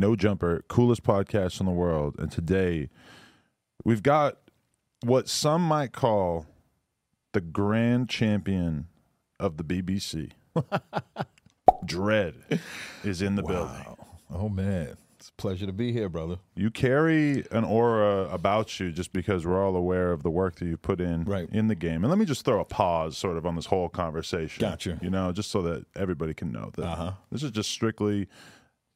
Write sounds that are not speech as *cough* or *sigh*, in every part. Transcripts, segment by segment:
No Jumper, coolest podcast in the world. And today we've got what some might call the grand champion of the BBC. *laughs* Dredd is in the building. Oh man, it's a pleasure to be here, brother. You carry an aura about you just because we're all aware of the work that you put in Right. in the game. And let me just throw a pause sort of on this whole conversation. Gotcha. You know, just so that everybody can know that Uh-huh. this is just strictly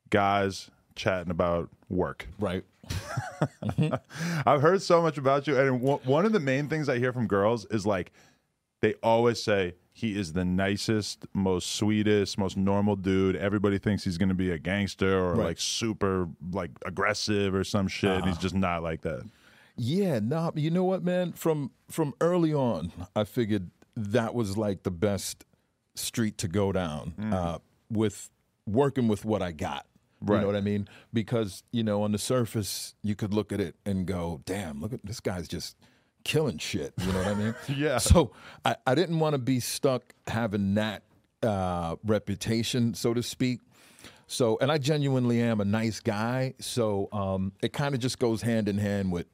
guys chatting about work. Right. *laughs* I've heard so much about you, and w- one of the main things I hear from girls is like they always say he is the nicest, most sweetest, most normal dude. Everybody thinks he's going to be a gangster or Right. like super like aggressive or some shit. and Uh-huh. He's just not like that. Yeah, no, you know what, man? From from early on, I figured that was like the best street to go down uh, with working with what I got. You Right. know what I mean? Because you know, on the surface, you could look at it and go, "Damn, look at this guy's just killing shit." You know what I mean? *laughs* Yeah. So I, I didn't want to be stuck having that uh, reputation, so to speak. So, and I genuinely am a nice guy. So um, it kind of just goes hand in hand with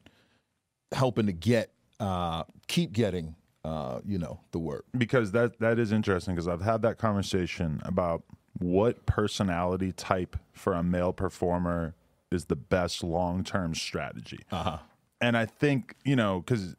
helping to get, uh, keep getting, uh, you know, the work. because that that is interesting because I've had that conversation about what personality type for a male performer is the best long term strategy. Uh-huh. And I think you know because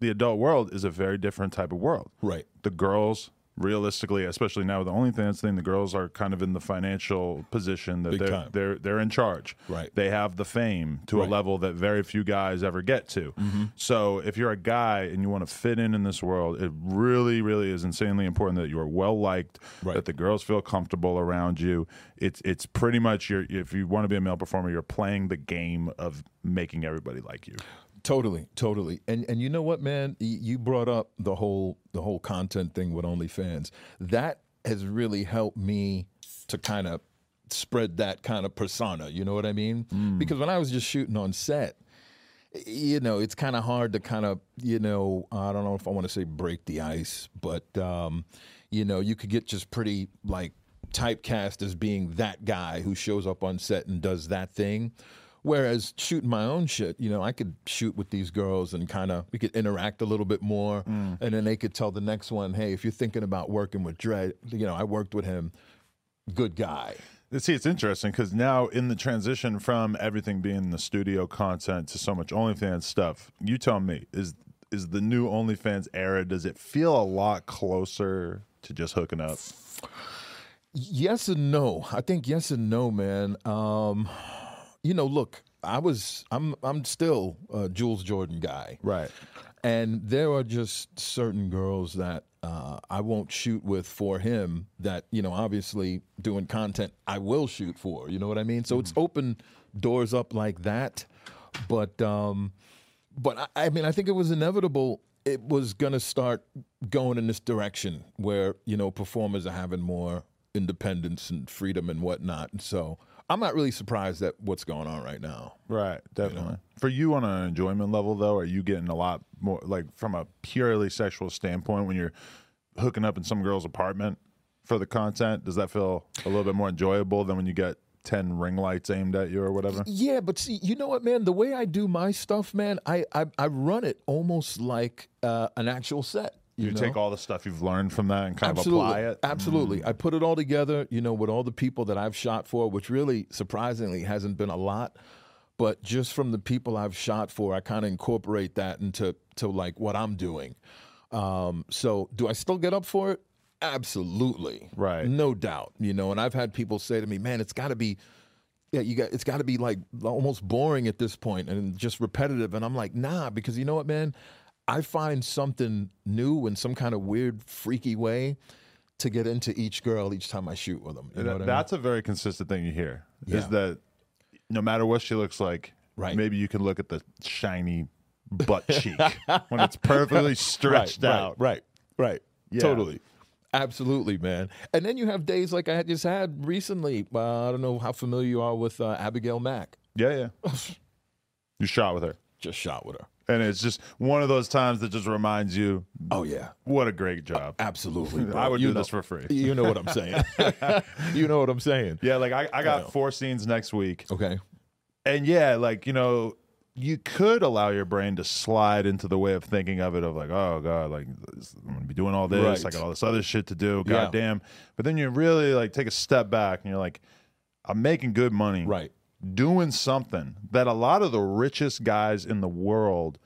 the adult world is a very different type of world. Right. The girls, realistically, especially now with the OnlyFans thing, the girls are kind of in the financial position that Big they're time. they're they're in charge. Right. They have the fame to a Right. Mm-hmm. level that very few guys ever get to. So if you're a guy and you want to fit in in this world, it really, really is insanely important that you are well liked, Right. that the girls feel comfortable around you. It's it's pretty much your if you want to be a male performer, you're playing the game of making everybody like you. Totally, totally. And and you know what, man? You brought up the whole the whole content thing with OnlyFans. That has really helped me to kind of spread that kind of persona. You know what I mean? Because when I was just shooting on set, you know, it's kind of hard to kind of, you know, I don't know if I want to say break the ice, but um, you know, you could get just pretty like typecast as being that guy who shows up on set and does that thing. Whereas shooting my own shit, you know, I could shoot with these girls and kind of we could interact a little bit more, and then they could tell the next one, hey, if you're thinking about working with Dredd, you know, I worked with him, good guy. See, it's interesting because now in the transition from everything being the studio content to so much OnlyFans stuff, you tell me is is the new OnlyFans era? Does it feel a lot closer to just hooking up? Yes and no. I think yes and no, man. Um, you know, look, I was, I'm, I'm still a Jules Jordan guy, Right. and there are just certain girls that uh, I won't shoot with for him. That you know, obviously doing content, I will shoot for. You know what I mean? So it's open doors up like that. But, um, but I, I mean, I think it was inevitable. It was gonna start going in this direction where you know performers are having more independence and freedom and whatnot. And so I'm not really surprised at what's going on right now. Right. Definitely. For you on an enjoyment level, though, are you getting a lot more like from a purely sexual standpoint when you're hooking up in some girl's apartment for the content? Does that feel a little bit more enjoyable than when you get ten ring lights aimed at you or whatever? Yeah, but see, you know what, man? The way I do my stuff, man, I I, I run it almost like uh, an actual set. You, You know? take all the stuff you've learned from that and kind Absolutely. of apply it. Absolutely. I put it all together, you know, with all the people that I've shot for, which really surprisingly hasn't been a lot. But just from the people I've shot for, I kind of incorporate that into to like what I'm doing. Um, so do I still get up for it? Absolutely. Right. No doubt. You know, and I've had people say to me, man, it's gotta be yeah, you got it's got to be like almost boring at this point and just repetitive. And I'm like, nah, because you know what, man, I find something new in some kind of weird, freaky way to get into each girl each time I shoot with them. You know That- what I mean? that's a very consistent thing you hear. Is that no matter what she looks like, Right. maybe you can look at the shiny butt *laughs* cheek when it's perfectly stretched right, out. Right, right, right. Yeah. Totally. Absolutely, man. And then you have days like I just had recently. Uh, I don't know how familiar you are with uh, Abigail Mack. Yeah, yeah. *laughs* you shot with her. Just shot with her. And it's just one of those times that just reminds you, Oh yeah, what a great job. absolutely. *laughs* bro. I would You do know- this for free. You know what I'm saying. *laughs* *laughs* you know what I'm saying. Yeah, like I, I got four scenes next week, Okay. and yeah, like you know, you could allow your brain to slide into the way of thinking of it of like, oh god, like I'm gonna be doing all this, Right. I got all this other shit to do, Yeah. god damn. But then you really like take a step back and you're like, I'm making good money, Right. Doing something that a lot of the richest guys in the world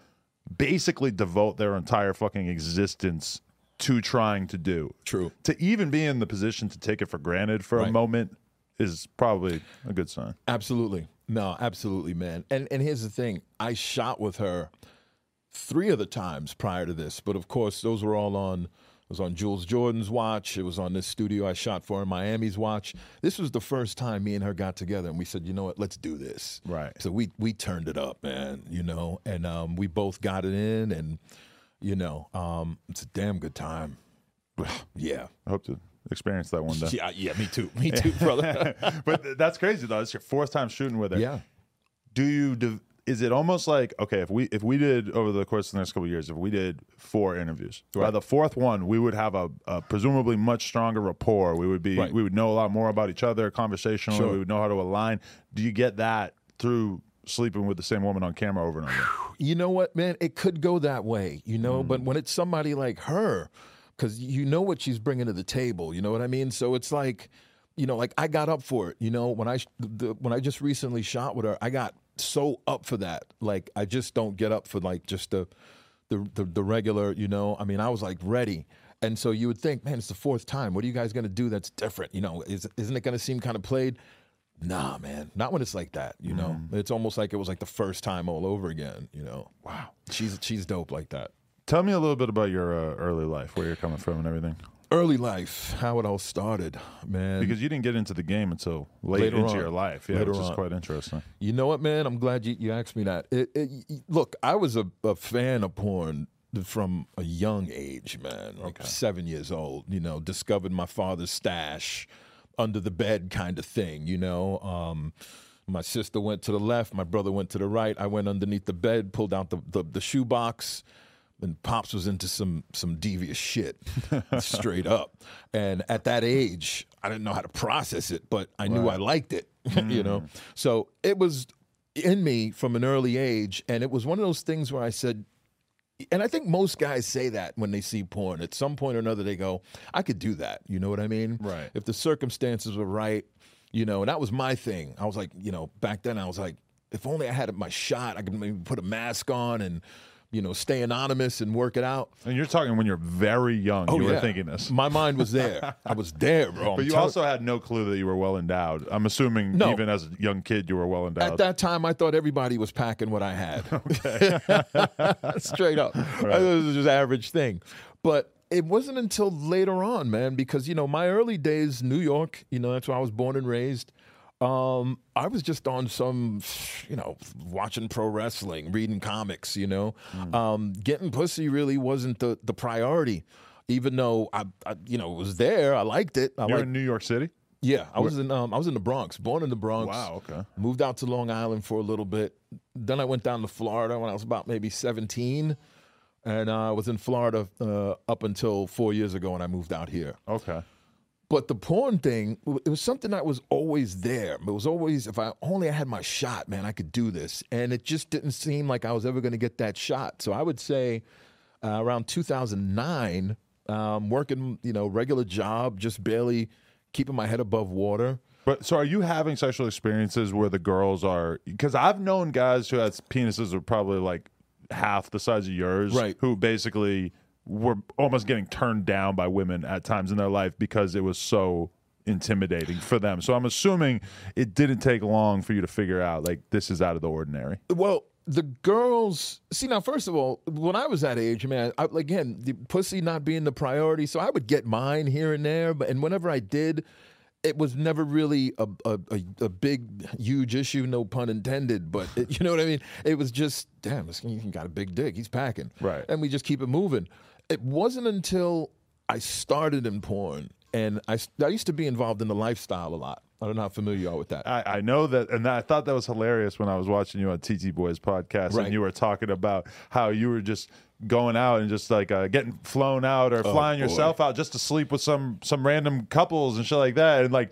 basically devote their entire fucking existence to trying to do. True. To even be in the position to take it for granted for a moment is probably a good sign. Absolutely. No, absolutely, man. And and here's the thing. I shot with her three of the times prior to this, but of course those were all on was on Jules Jordan's watch. It was on this studio I shot for in Miami's watch. This was the first time me and her got together and we said, you know what, let's do this. Right. So we we turned it up, man, you know, and um, we both got it in and you know, um, it's a damn good time. *sighs* yeah. I hope to experience that one day. Yeah, yeah, me too. Me *laughs* too, brother. but that's crazy though. It's your fourth time shooting with her. yeah. Do you? div- Is it almost like okay? If we if we did over the course of the next couple of years, if we did four interviews, by the fourth one, we would have a, a presumably much stronger rapport. We would be Right. we would know a lot more about each other, conversationally. Sure. We would know how to align. Do you get that through sleeping with the same woman on camera over and over? *sighs* you know what, man? It could go that way, you know, but mm. when it's somebody like her, because you know what she's bringing to the table, you know what I mean? So it's like, you know, like I got up for it, you know, when I the, when I just recently shot with her, I got so up for that. Like I just don't get up for like just the the the, the regular, you know. I mean, I was like ready. And so you would think, man, it's the fourth time. What are you guys going to do that's different? You know, is, isn't it going to seem kind of played? Nah, man, not when it's like that. You know, it's almost like it was like the first time all over again. You know, wow, she's she's dope like that. Tell me a little bit about your uh, early life, where you're coming from, and everything. Early life, how it all started, man. Because you didn't get into the game until late Later into on. your life, yeah, Later which is quite interesting. You know what, man? I'm glad you, you asked me that. It, it, look, I was a, a fan of porn from a young age, man. Like seven years old, you know, discovered my father's stash under the bed kind of thing, you know. Um, my sister went to the left, my brother went to the right. I went underneath the bed, pulled out the, the, the shoebox, and Pops was into some some devious shit, *laughs* straight up. And at that age, I didn't know how to process it, but I knew I liked it, *laughs* you know. Mm. So it was in me from an early age, and it was one of those things where I said, and I think most guys say that when they see porn. At some point or another, they go, "I could do that." You know what I mean? Right. If the circumstances were right, you know. And that was my thing. I was like, you know, back then I was like, if only I had my shot, I could maybe put a mask on and, you know, stay anonymous and work it out. And you're talking when you're very young. Oh, you were thinking this. My mind was there. *laughs* I was there, bro. I'm But you telling- also had no clue that you were well endowed. I'm assuming No. even as a young kid you were well endowed. At that time, I thought everybody was packing what I had. *laughs* Okay. *laughs* Straight up. I It was just average thing. But it wasn't until later on, man, because, you know, my early days, New York, you know, that's where I was born and raised. Um, I was just on some, you know, watching pro wrestling, reading comics, you know. Um, getting pussy really wasn't the, the priority. Even though I, I, you know, it was there, I liked it. I You're liked in New York City? yeah, I was in um, I was in the Bronx, born in the Bronx. Wow, okay. Moved out to Long Island for a little bit. Then I went down to Florida when I was about maybe 17. And uh, I was in Florida uh, up until four years ago when I moved out here. Okay. But the porn thing, it was something that was always there. It was always, if I only I had my shot, man, I could do this. And it just didn't seem like I was ever going to get that shot. So I would say uh, around 2009, um, working, you know, regular job, just barely keeping my head above water. But so are you having sexual experiences where the girls are because I've known guys who had penises were probably like half the size of yours Right. who basically were almost getting turned down by women at times in their life because it was so intimidating for them. So I'm assuming it didn't take long for you to figure out like this is out of the ordinary. Well, the girls see now. First of all, when I was that age, man, I, again, the pussy not being the priority, so I would get mine here and there, but and whenever I did, it was never really a a, a, a big, huge issue. No pun intended, but it, *laughs* you know what I mean. It was just, damn, this he got a big dick. He's packing, Right. And we just keep it moving. It wasn't until I started in porn, and I I used to be involved in the lifestyle a lot. I don't know how familiar you are with that. I, I know that, and I thought that was hilarious when I was watching you on TT Boys podcast, Right. and you were talking about how you were just going out and just like uh, getting flown out or flying Oh, boy. yourself out just to sleep with some some random couples and shit like that, and like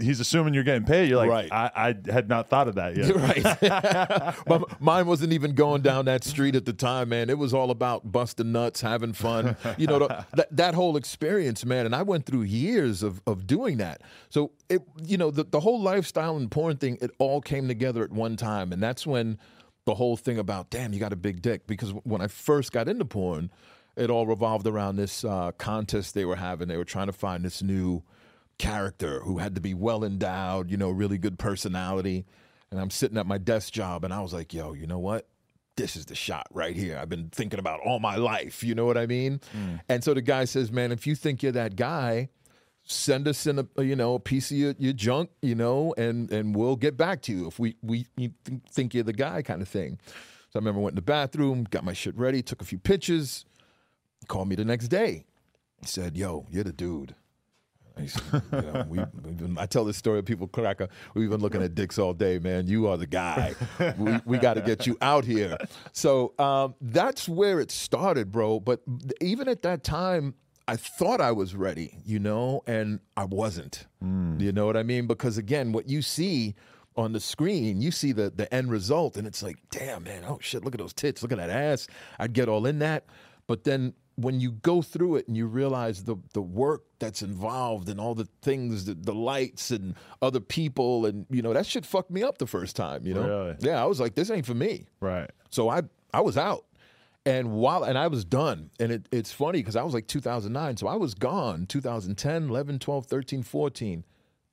he's assuming you're getting paid. You're like, Right. I, I had not thought of that yet. *laughs* right. *laughs* but mine wasn't even going down that street at the time, man. It was all about busting nuts, having fun. *laughs* You know, the, that, that whole experience, man. And I went through years of, of doing that. So, it, you know, the, the whole lifestyle and porn thing, it all came together at one time. And that's when the whole thing about, damn, you got a big dick. Because when I first got into porn, it all revolved around this uh, contest they were having. They were trying to find this new character who had to be well endowed, you know, really good personality. And I'm sitting at my desk job and I was like, yo, you know what? This is the shot right here. I've been thinking about all my life. You know what I mean? And so the guy says, man, if you think you're that guy, send us in a you know a piece of your, your junk, you know, and and we'll get back to you if we we you th- think you're the guy, kind of thing. So I remember went in the bathroom, got my shit ready, took a few pictures. Called me the next day. He said, "Yo, you're the dude." I, said, you know, we, been, I tell this story, of people crack up. We've been looking at dicks all day, man. You are the guy. we we got to get you out here. So um, that's where it started, bro. But even at that time, I thought I was ready, you know, and I wasn't. Hmm. You know what I mean? Because again, what you see on the screen, you see the the end result, and it's like, damn, man, oh shit, look at those tits, look at that ass. I'd get all in that, but then when you go through it and you realize the the work that's involved and all the things, the, the lights and other people, and you know that shit fucked me up the first time. You know, Really? yeah, I was like, this ain't for me. Right. So I I was out. And while and I was done. And it, it's funny because I was like 2009. So I was gone 2010, 11, 12, 13, 14.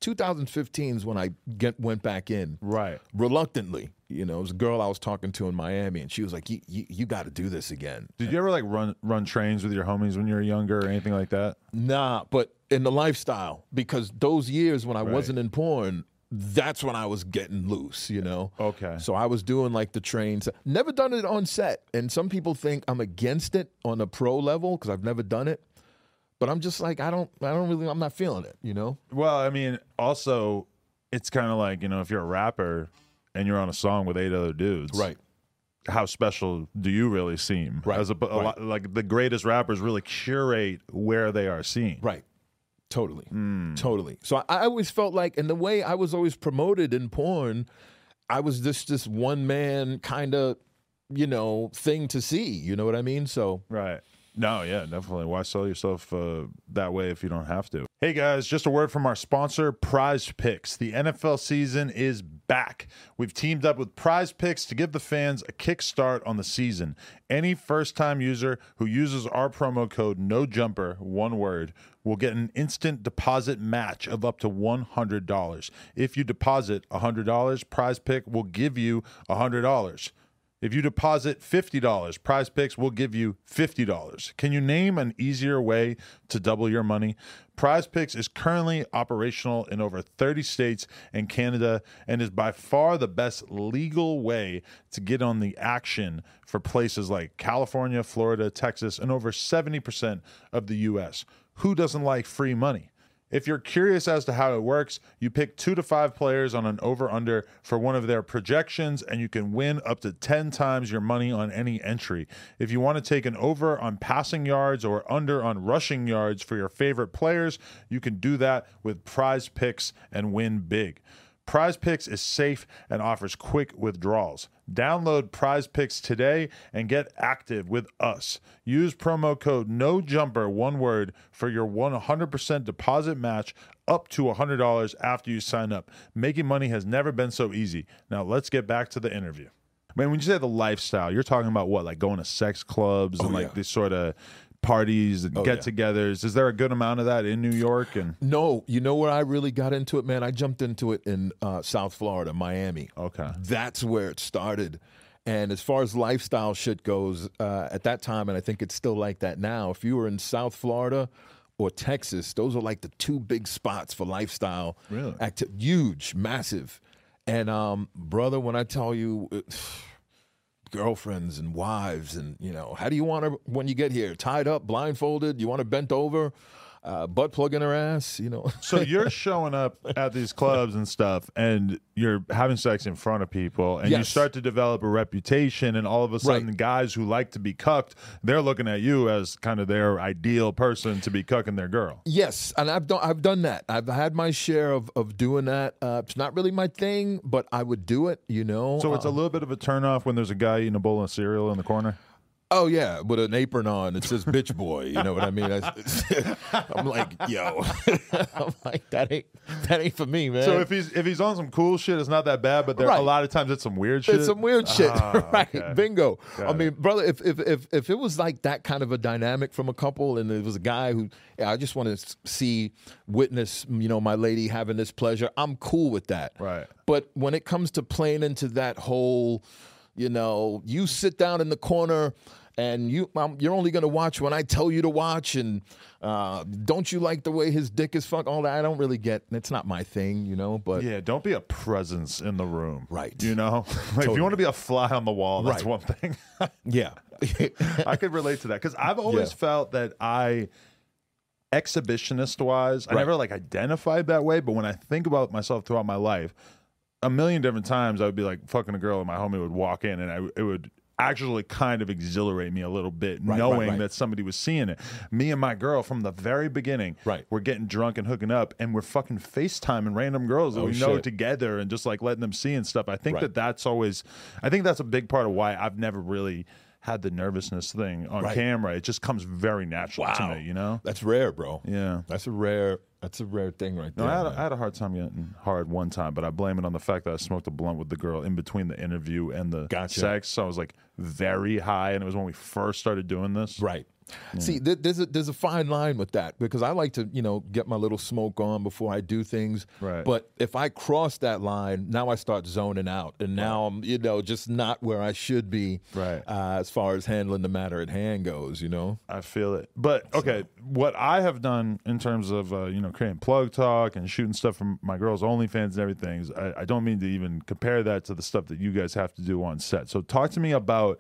2015 is when I get, went back in. Right. Reluctantly. You know, it was a girl I was talking to in Miami and she was like, you, you, you got to do this again. Did you ever like run run trains with your homies when you were younger or anything like that? Nah, but in the lifestyle, because those years when I wasn't in porn, that's when I was getting loose, you know? Okay. So I was doing like the trains. Never done it on set. And some people think I'm against it on a pro level because I've never done it. But I'm just like, I don't, I don't really, I'm not feeling it, you know? Well, I mean, also, it's kind of like you know, if you're a rapper and you're on a song with eight other dudes, Right. How special do you really seem? Right, As a, a lot, like the greatest rappers really curate where they are seen. Right. Totally. Hmm. Totally. So I, I always felt like, and the way I was always promoted in porn, I was just this one man kind of, you know, thing to see. You know what I mean? So Right. No, yeah, definitely. Why sell yourself uh, that way if you don't have to? Hey guys, just a word from our sponsor, Prize Picks. The NFL season is back. We've teamed up with Prize Picks to give the fans a kickstart on the season. Any first time user who uses our promo code NOJUMPER, one word, will get an instant deposit match of up to $100. If you deposit $100, Prize Pick will give you $100. If you deposit $50, Prize Picks will give you $50. Can you name an easier way to double your money? Prize Picks is currently operational in over 30 states and Canada and is by far the best legal way to get on the action for places like California, Florida, Texas, and over 70% of the US. Who doesn't like free money? If you're curious as to how it works, you pick two to five players on an over under for one of their projections, and you can win up to 10 times your money on any entry. If you want to take an over on passing yards or under on rushing yards for your favorite players, you can do that with prize picks and win big. Prize Picks is safe and offers quick withdrawals. Download Prize Picks today and get active with us. Use promo code NOJUMPER, one word, for your 100% deposit match up to $100 after you sign up. Making money has never been so easy. Now, let's get back to the interview. Man, when you say the lifestyle, you're talking about what, like going to sex clubs oh, and like yeah. this sort of parties and yeah. get-togethers. Is there a good amount of that in New York? And no, you know where I really got into it, man? I jumped into it in uh, South Florida, Miami. okay, That's where it started. And as far as lifestyle shit goes, uh, at that time, and I think it's still like that now, if you were in South Florida or Texas, those are like the two big spots for lifestyle. Really? Acti- huge, massive. And um, brother, when I tell you, it, girlfriends and wives, and you know, how do you want to when you get here? Tied up, blindfolded? You want to bent over? Uh, butt plug in her ass. You know. *laughs* So you're showing up at these clubs and stuff, and you're having sex in front of people, and you start to develop a reputation, and all of a sudden, Right. guys who like to be cucked, they're looking at you as kind of their ideal person to be cucking their girl. Yes, and I've done I've done that. I've had my share of of doing that. Uh, it's not really my thing, but I would do it. You know. So it's a little bit of a turnoff when there's a guy eating a bowl of cereal in the corner. Oh yeah, with an apron on. It says "bitch boy." You know what I mean? I, am *laughs* like, yo, *laughs* I'm like that ain't that ain't for me, man. So if he's if he's on some cool shit, it's not that bad. But there, a lot of times it's some weird shit. it's some weird shit, Ah, *laughs* right? okay. Bingo. Got I it. mean, brother, if, if if if it was like that kind of a dynamic from a couple, and it was a guy who, yeah, I just want to see, witness, you know, my lady having this pleasure. I'm cool with that. Right. But when it comes to playing into that whole, you know, you sit down in the corner. And you, um, you're only gonna watch when I tell you to watch, and uh, don't you like the way his dick is fucked? All that I don't really get. It's not my thing, you know. But Yeah, don't be a presence in the room. Right. You know, *laughs* like if you want to be a fly on the wall, that's Right. one thing. *laughs* yeah, *laughs* I could relate to that because I've always Yeah. felt that I, exhibitionist wise, I never like identified that way. But when I think about myself throughout my life, a million different times I would be like fucking a girl, and my homie would walk in, and I it would actually kind of exhilarate me a little bit, right, knowing right. that somebody was seeing it. Me and my girl from the very beginning, Right. we're getting drunk and hooking up, and we're fucking FaceTiming random girls that Oh, we know shit. together, and just like letting them see and stuff. I think Right. that that's always, I think that's a big part of why I've never really had the nervousness thing on Right. camera. It just comes very natural Wow. to me, you know? That's rare, bro. Yeah. That's a rare. That's a rare thing right No, there. I had, a. I had a hard time getting hard one time, but I blame it on the fact that I smoked a blunt with the girl in between the interview and the Gotcha. sex. So I was like very high, and it was when we first started doing this. right. See, th- there's a there's a fine line with that because I like to you know get my little smoke on before I do things. Right. But if I cross that line, now I start zoning out, and now I'm you know just not where I should be. Right. Uh, as far as handling the matter at hand goes, you know. I feel it. But okay, what I have done in terms of uh, you know creating plug talk and shooting stuff from my girls' OnlyFans and everything, is I, I don't mean to even compare that to the stuff that you guys have to do on set. So talk to me about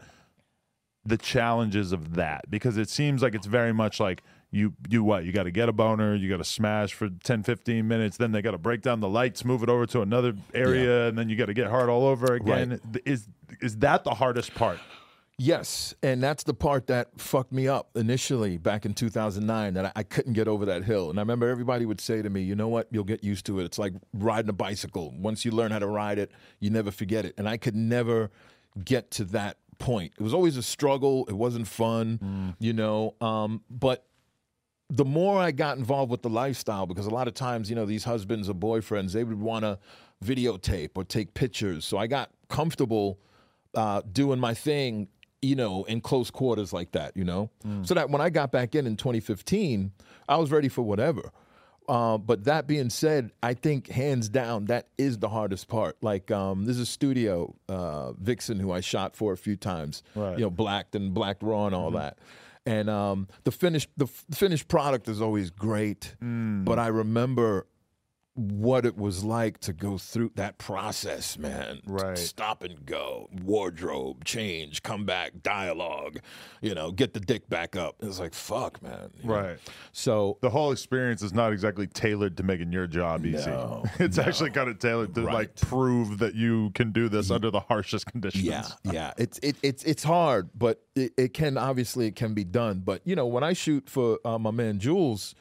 the challenges of that because it seems like it's very much like you you what you got to get a boner you got to smash for 10 15 minutes then they got to break down the lights move it over to another area and then you got to get hard all over again is is that the hardest part Yes, and that's the part that fucked me up initially back in 2009 that I, I couldn't get over that hill. And I remember everybody would say to me, "You know what? You'll get used to it. It's like riding a bicycle. Once you learn how to ride it, you never forget it." And I could never get to that point. It was always a struggle. It wasn't fun, you know. Um, but the more I got involved with the lifestyle, because a lot of times, you know, these husbands or boyfriends, they would want to videotape or take pictures. So I got comfortable uh, doing my thing, you know, in close quarters like that, you know? So that when I got back in in 2015, I was ready for whatever. Uh, but that being said, I think hands down that is the hardest part. Like um, there's a studio, uh, Vixen, who I shot for a few times. Right. You know, blacked and blacked raw and all that. And um, the finished the f- finished product is always great. But I remember what it was like to go through that process, man. Right. Stop and go, wardrobe, change, come back, dialogue, you know, get the dick back up. It was like, fuck, man. you know? Right. So the whole experience is not exactly tailored to making your job easy. *laughs* No, it's actually kind of tailored to like prove that you can do this under the harshest conditions. Yeah, yeah. It's it, it's it's hard, but it, it can obviously it can be done. But you know, when I shoot for uh, my man Jules,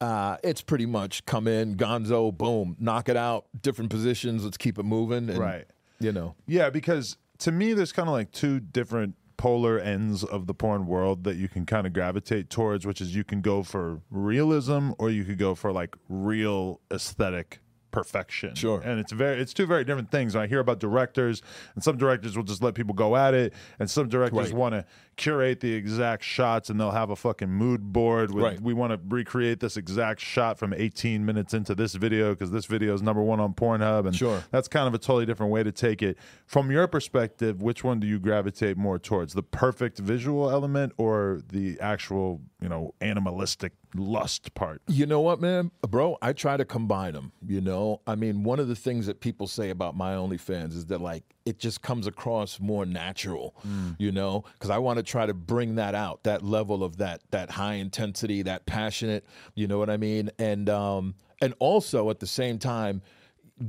uh, it's pretty much come in, Gonzo, boom, knock it out, different positions. Let's keep it moving. And, Right. You know. Yeah, because to me, there's kind of like two different polar ends of the porn world that you can kind of gravitate towards, which is you can go for realism or you could go for like real aesthetic perfection. Sure. And it's very it's two very different things. I hear about directors and some directors will just let people go at it and some directors Right. want to curate the exact shots and they'll have a fucking mood board with Right. we want to recreate this exact shot from 18 minutes into this video because this video is number 1 on Pornhub and Sure. that's kind of a totally different way to take it. From your perspective, which one do you gravitate more towards? The perfect visual element or the actual, you know, animalistic lust part? You know what, man, bro? I try to combine them. You know, I mean, one of the things that people say about my OnlyFans is that like it just comes across more natural. You know, because I want to try to bring that out, that level of that that high intensity, that passionate. You know what I mean? And um, and also at the same time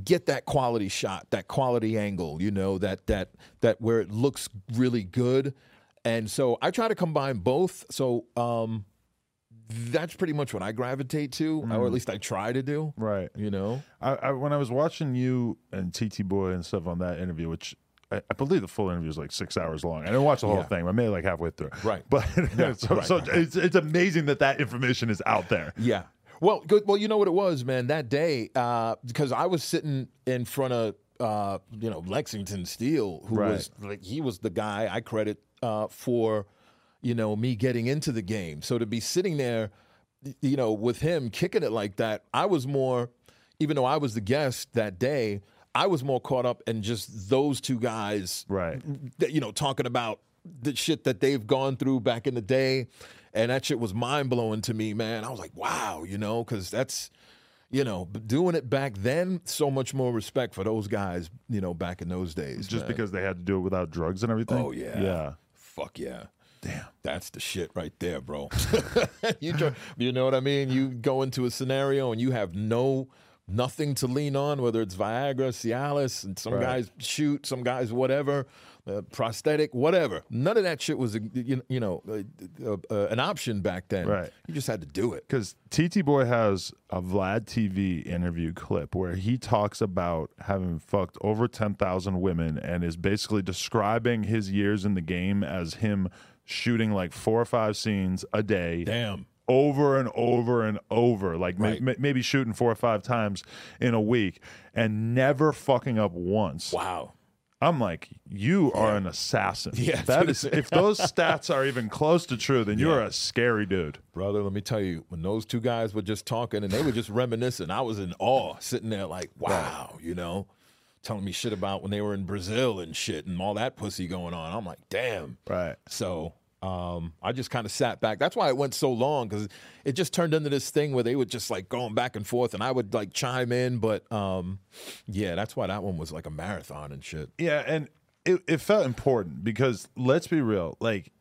get that quality shot, that quality angle, you know, that that that where it looks really good. And so I try to combine both. So um that's pretty much what I gravitate to, or at least I try to do. Right. You know? I, I when I was watching you and TT Boy and stuff on that interview, which I, I believe the full interview is like six hours long. I didn't watch the whole Yeah. thing. I made it like halfway through. Right. *laughs* But *laughs* so, right, so it's it's amazing that that information is out there. Yeah. Well, good. Well, you know what it was, man. That day, uh, because I was sitting in front of, uh, you know, Lexington Steel, who Right. was like he was the guy I credit uh, for, you know, me getting into the game. So to be sitting there, you know, with him kicking it like that, I was more, even though I was the guest that day, I was more caught up in just those two guys Right. you know, talking about the shit that they've gone through back in the day. And that shit was mind blowing to me, man. I was like, wow, you know, because that's, you know, doing it back then, so much more respect for those guys, you know, back in those days. Just man. because they had to do it without drugs and everything. Oh, yeah. Yeah. Fuck yeah. Damn. That's the shit right there, bro. *laughs* *laughs* you, try, you know what I mean? You go into a scenario and you have no nothing to lean on, whether it's Viagra, Cialis, and some Right. guys shoot, some guys whatever, uh, prosthetic, whatever. None of that shit was, a, you, you know, uh, uh, uh, an option back then. Right. You just had to do it. Because TT Boy has a Vlad TV interview clip where he talks about having fucked over 10,000 women and is basically describing his years in the game as him shooting like four or five scenes a day. Damn. Over and over and over, like Right. may- maybe shooting four or five times in a week and never fucking up once. Wow. I'm like, you are an assassin. *laughs* Yeah, that is. If those stats are even close to true, then you Yeah. are a scary dude. Brother, let me tell you, when those two guys were just talking and they were just reminiscing, I was in awe, sitting there like, wow, you know, telling me shit about when they were in Brazil and shit and all that pussy going on. I'm like, damn. Right. So um, I just kind of sat back. That's why it went so long because it just turned into this thing where they would just like going back and forth and I would like chime in. But um, yeah, that's why that one was like a marathon and shit. Yeah, and it, it felt important because let's be real, like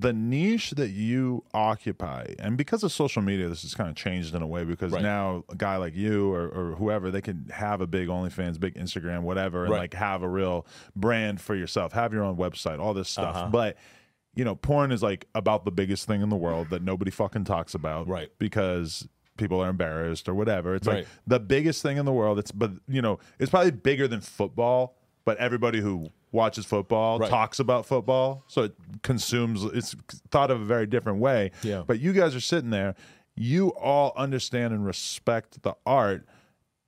the niche that you occupy, and because of social media, this has kind of changed in a way because Right. now a guy like you or, or whoever, they can have a big OnlyFans, big Instagram, whatever, and Right. like have a real brand for yourself, have your own website, all this stuff. Uh-huh. But you know, porn is like about the biggest thing in the world that nobody fucking talks about, Right. Because people are embarrassed or whatever. It's Right. like the biggest thing in the world. It's but you know, it's probably bigger than football. But everybody who watches football Right. talks about football, so it consumes. It's thought of a very different way. Yeah. But you guys are sitting there. You all understand and respect the art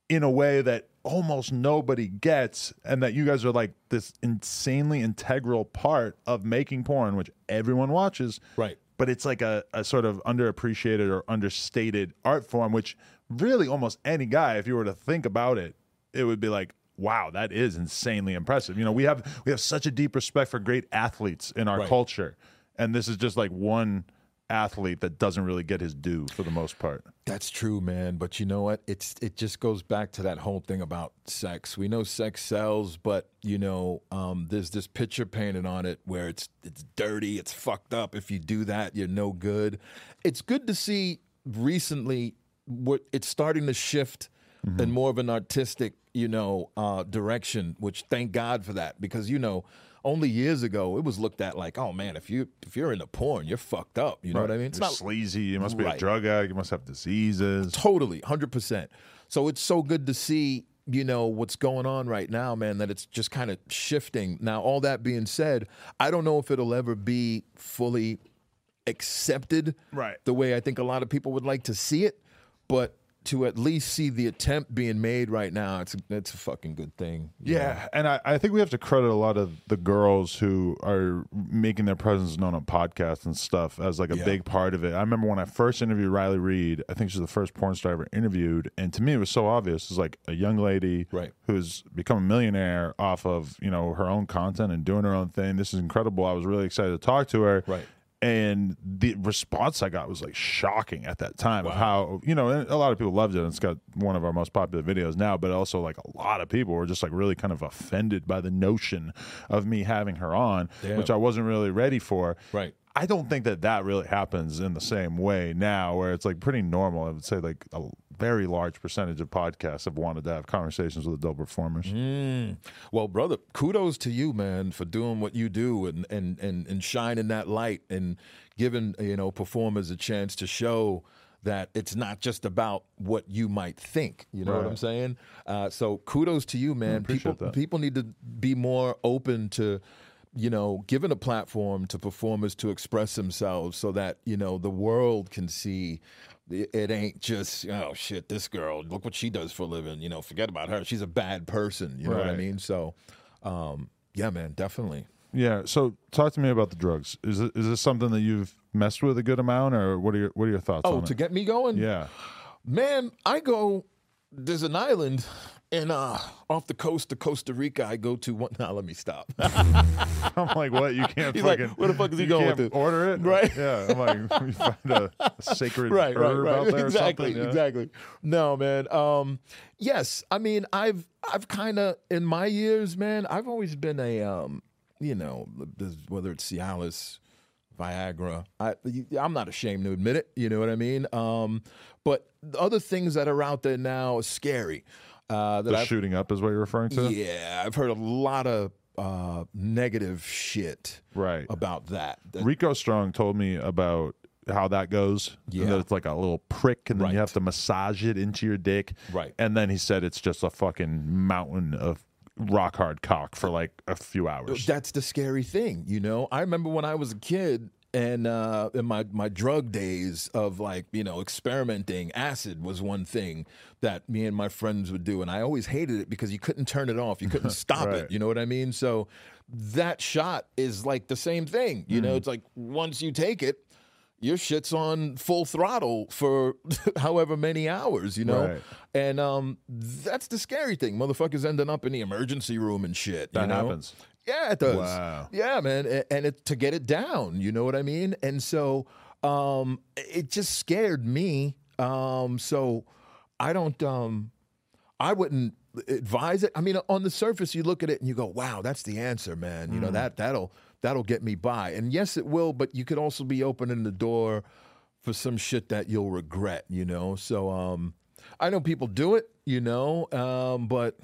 in a way that almost nobody gets and that you guys are like this insanely integral part of making porn which everyone watches Right. but it's like a, a sort of underappreciated or understated art form which really almost any guy if you were to think about it it would be like wow that is insanely impressive you know we have we have such a deep respect for great athletes in our Right. culture and this is just like one athlete that doesn't really get his due for the most part That's true, man. But you know what? It's it just goes back to that whole thing about sex. We know sex sells, but you know, um, there's this picture painted on it where it's it's dirty, it's fucked up. If you do that, you're no good. It's good to see recently what it's starting to shift in more of an artistic, you know, uh, direction. Which thank God for that, because you know. Only years ago, it was looked at like, oh man, if you if you're into porn, you're fucked up. You know what I mean? It's You're not sleazy you must be a drug addict you must have diseases Totally, hundred percent. So it's so good to see, you know, what's going on right now, man. That it's just kind of shifting. Now, all that being said, I don't know if it'll ever be fully accepted, Right. The way I think a lot of people would like to see it, but to at least see the attempt being made right now, it's it's a fucking good thing. Yeah, and I, I think we have to credit a lot of the girls who are making their presence known on podcasts and stuff as like a Yeah. big part of it. I remember when I first interviewed Riley Reid, I think she's the first porn star I ever interviewed, and to me it was so obvious. It's like a young lady Right. who's become a millionaire off of you know her own content and doing her own thing. This is incredible. I was really excited to talk to her. Right. And the response I got was like shocking at that time of how you know a lot of people loved it. and It's got one of our most popular videos now, but also like a lot of people were just like really kind of offended by the notion of me having her on, Damn. which I wasn't really ready for. Right. I don't think that that really happens in the same way now, where it's like pretty normal. I would say like a very large percentage of podcasts have wanted to have conversations with adult performers. Mm. Well, brother, kudos to you, man, for doing what you do and and and, and shining that light and giving you know performers a chance to show that it's not just about what you might think. You know what I'm saying? Uh, so kudos to you, man. appreciate people that. people need to be more open to you know, giving a platform to performers to express themselves so that, you know, the world can see it ain't just, oh shit, this girl, look what she does for a living. You know, forget about her. She's a bad person. You know what I mean? So, um, yeah, man, definitely. Yeah. So talk to me about the drugs. Is it, is this something that you've messed with a good amount, or what are your what are your thoughts Oh, to it? get me going? yeah. Man, I go. There's an island, and uh, off the coast of Costa Rica, I go to. One, *laughs* now let me stop. *laughs* I'm like, what? You can't He's like, fucking. where the fuck is he going with this? Order it, Right. Yeah. I'm like, *laughs* you find a, a sacred right, right, herb right. out there exactly, or something. yeah? exactly. No, man. Um, yes, I mean, I've I've kind of in my years, man. I've always been a um, you know, whether it's Cialis, Viagra. I I'm not ashamed to admit it. You know what I mean? Um, but the other things that are out there now are scary. Uh, that The I've, shooting up is what you're referring to. yeah, I've heard a lot of uh, negative shit Right. about that. Rico Strong told me about how that goes. Yeah. that it's like a little prick, and then you have to massage it into your dick. Right. And then he said it's just a fucking mountain of rock hard cock for like a few hours. That's the scary thing, you know. I remember when I was a kid and uh, in my my drug days of like you know experimenting, acid was one thing that me and my friends would do, and I always hated it because you couldn't turn it off, you couldn't *laughs* stop Right. it. You know what I mean? So that shot is like the same thing. You Mm-hmm. know, it's like once you take it. Your shit's on full throttle for *laughs* however many hours, you know, Right. and um, that's the scary thing. Motherfuckers ending up in the emergency room and shit. you That know? happens. Yeah, it does. Wow. Yeah, man, and it, to get it down, you know what I mean. And so, um, it just scared me. Um, so I don't. Um, I wouldn't advise it. I mean, on the surface, you look at it and you go, "Wow, that's the answer, man." You know that that'll that'll get me by. And yes, it will. But you could also be opening the door for some shit that you'll regret. You know. So um, I know people do it. You know. Um, but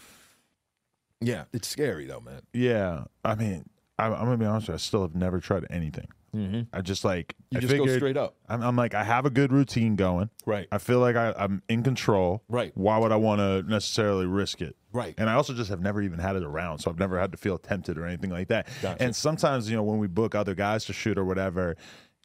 yeah, it's scary though, man. Yeah. I mean, I'm, I'm gonna be honest. With you, I still have never tried anything. Mm-hmm. I just like You I just go straight up. I'm, I'm like I have a good routine going. Right. I feel like I, I'm in control. Right. Why would I want to necessarily risk it? Right. And I also just have never even had it around, so I've never had to feel tempted or anything like that. Gotcha. And sometimes, you know, when we book other guys to shoot or whatever,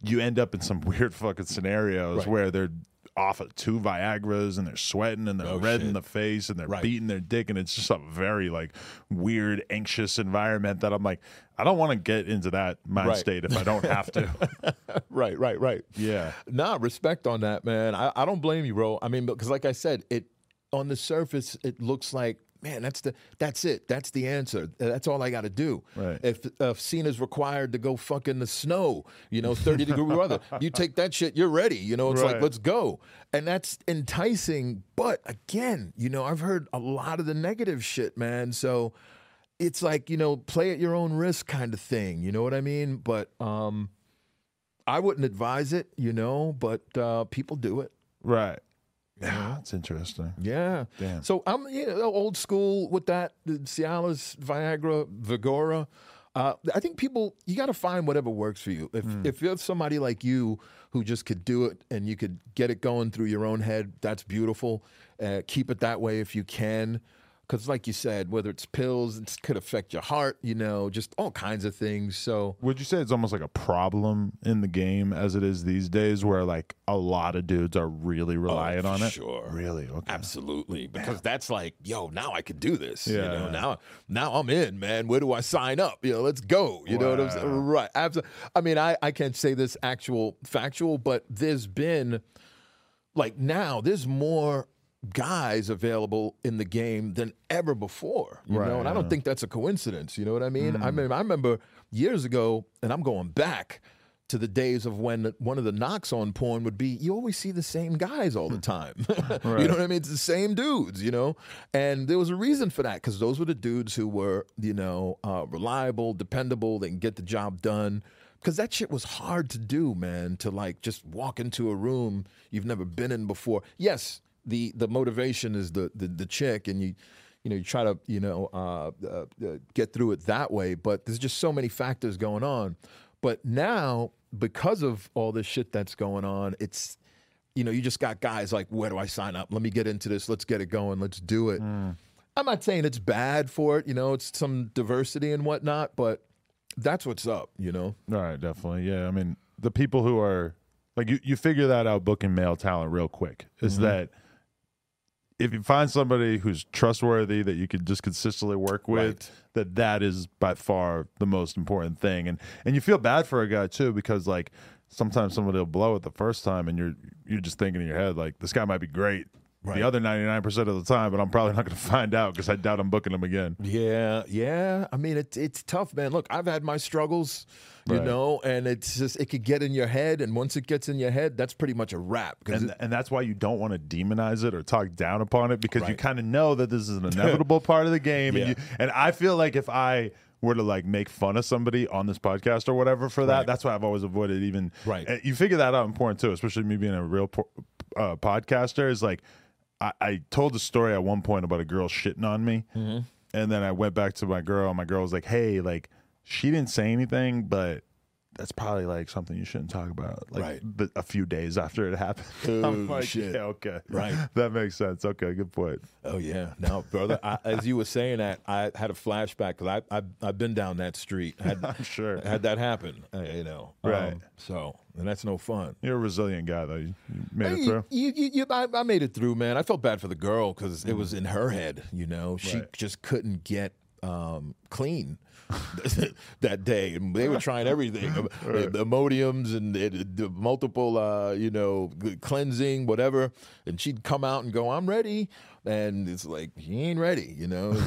you end up in some *laughs* weird fucking scenarios Right. where they're off of two Viagra's and they're sweating and they're Oh, red in the face and they're Right. beating their dick and it's just a very like weird, anxious environment that I'm like, I don't want to get into that mind Right. state if I don't have to. *laughs* Right, right, right. yeah. Nah, respect on that, man. I, I don't blame you, bro. I mean, because like I said, it on the surface it looks like, man, that's the that's it. That's the answer. That's all I got to do. Right. If if Cena's required to go fuck in the snow, you know, thirty degree *laughs* weather, you take that shit, you're ready. You know, it's like let's go, and that's enticing. But again, you know, I've heard a lot of the negative shit, man. So. It's like you know, play at your own risk kind of thing. You know what I mean? But um, I wouldn't advise it, you know, but uh, people do it. Right. Yeah, that's interesting. Yeah. Damn. So I'm you know, old school with that. The Cialis, Viagra, Vigora. Uh, I think people, you got to find whatever works for you. If if you're somebody like you who just could do it and you could get it going through your own head, that's beautiful. Uh, keep it that way if you can. Because, like you said, whether it's pills, it could affect your heart, you know, just all kinds of things. So, Would you say it's almost like a problem in the game as it is these days where like a lot of dudes are really oh, relying on it? sure. Really? Okay. Absolutely, because that's like, yo, now I can do this. You Yeah. know, now now I'm in, man. Where do I sign up? You know, let's go. You know what I'm saying? Right. Absolutely. I mean, I I can't say this actual factual, but there's been like now there's more guys available in the game than ever before. You Right, know, and I don't think that's a coincidence. You know what I mean? Mm. I mean, I remember years ago, and I'm going back to the days of when one of the knocks on porn would be you always see the same guys all the time. *laughs* you know what I mean? It's the same dudes, you know? And there was a reason for that because those were the dudes who were, you know, uh, reliable, dependable, they can get the job done. Because that shit was hard to do, man, to like just walk into a room you've never been in before. Yes, the, the motivation is the, the, the chick and you, you know, you try to, you know, uh, uh, uh, get through it that way. But there's just so many factors going on. But now, because of all this shit that's going on, it's you know, you just got guys like, where do I sign up? Let me get into this. Let's get it going. Let's do it. Mm. I'm not saying it's bad for it. You know, it's some diversity and whatnot, but that's what's up. You know. All right, definitely. Yeah, I mean, the people who are like you, you figure that out booking male talent real quick. Is mm-hmm. that if you find somebody who's trustworthy that you can just consistently work with right. that that is by far the most important thing and and you feel bad for a guy too because like sometimes somebody will blow it the first time and you're you're just thinking in your head like this guy might be great Right. The other 99% of the time, but I'm probably not going to find out because I doubt I'm booking them again. Yeah, yeah. I mean, it's it's tough, man. Look, I've had my struggles, you right. know, and it's just, it could get in your head. And once it gets in your head, that's pretty much a wrap. And, it, and that's why you don't want to demonize it or talk down upon it because right. you kind of know that this is an *laughs* inevitable part of the game. Yeah. And, you, and I feel like if I were to like make fun of somebody on this podcast or whatever for that, right. that's why I've always avoided even. Right. You figure that out important too, especially me being a real uh, podcaster, is like, I, I told the story at one point about a girl shitting on me, mm-hmm. and then I went back to my girl, and my girl was like, "Hey, like she didn't say anything, but that's probably like something you shouldn't talk about. Like right. but a few days after it happened. *laughs* Oh, I'm like, shit. Yeah, okay. Right. *laughs* That makes sense. Okay, good point. Oh yeah. Now, brother, I, as you were saying that, I had a flashback because I, I I've been down that street. Had, *laughs* I'm sure. Had that happen, uh, you know. Right. Um, so and that's no fun. You're a resilient guy, though. You, you made it through. You, you, you, I, I, made it through, man. I felt bad for the girl because mm. it was in her head. You know, she right. just couldn't get um, clean. *laughs* that day, and they were trying everything, *laughs* right. the Imodiums and the multiple, uh, you know, cleansing, whatever. And she'd come out and go, "I'm ready," and it's like he ain't ready, you know.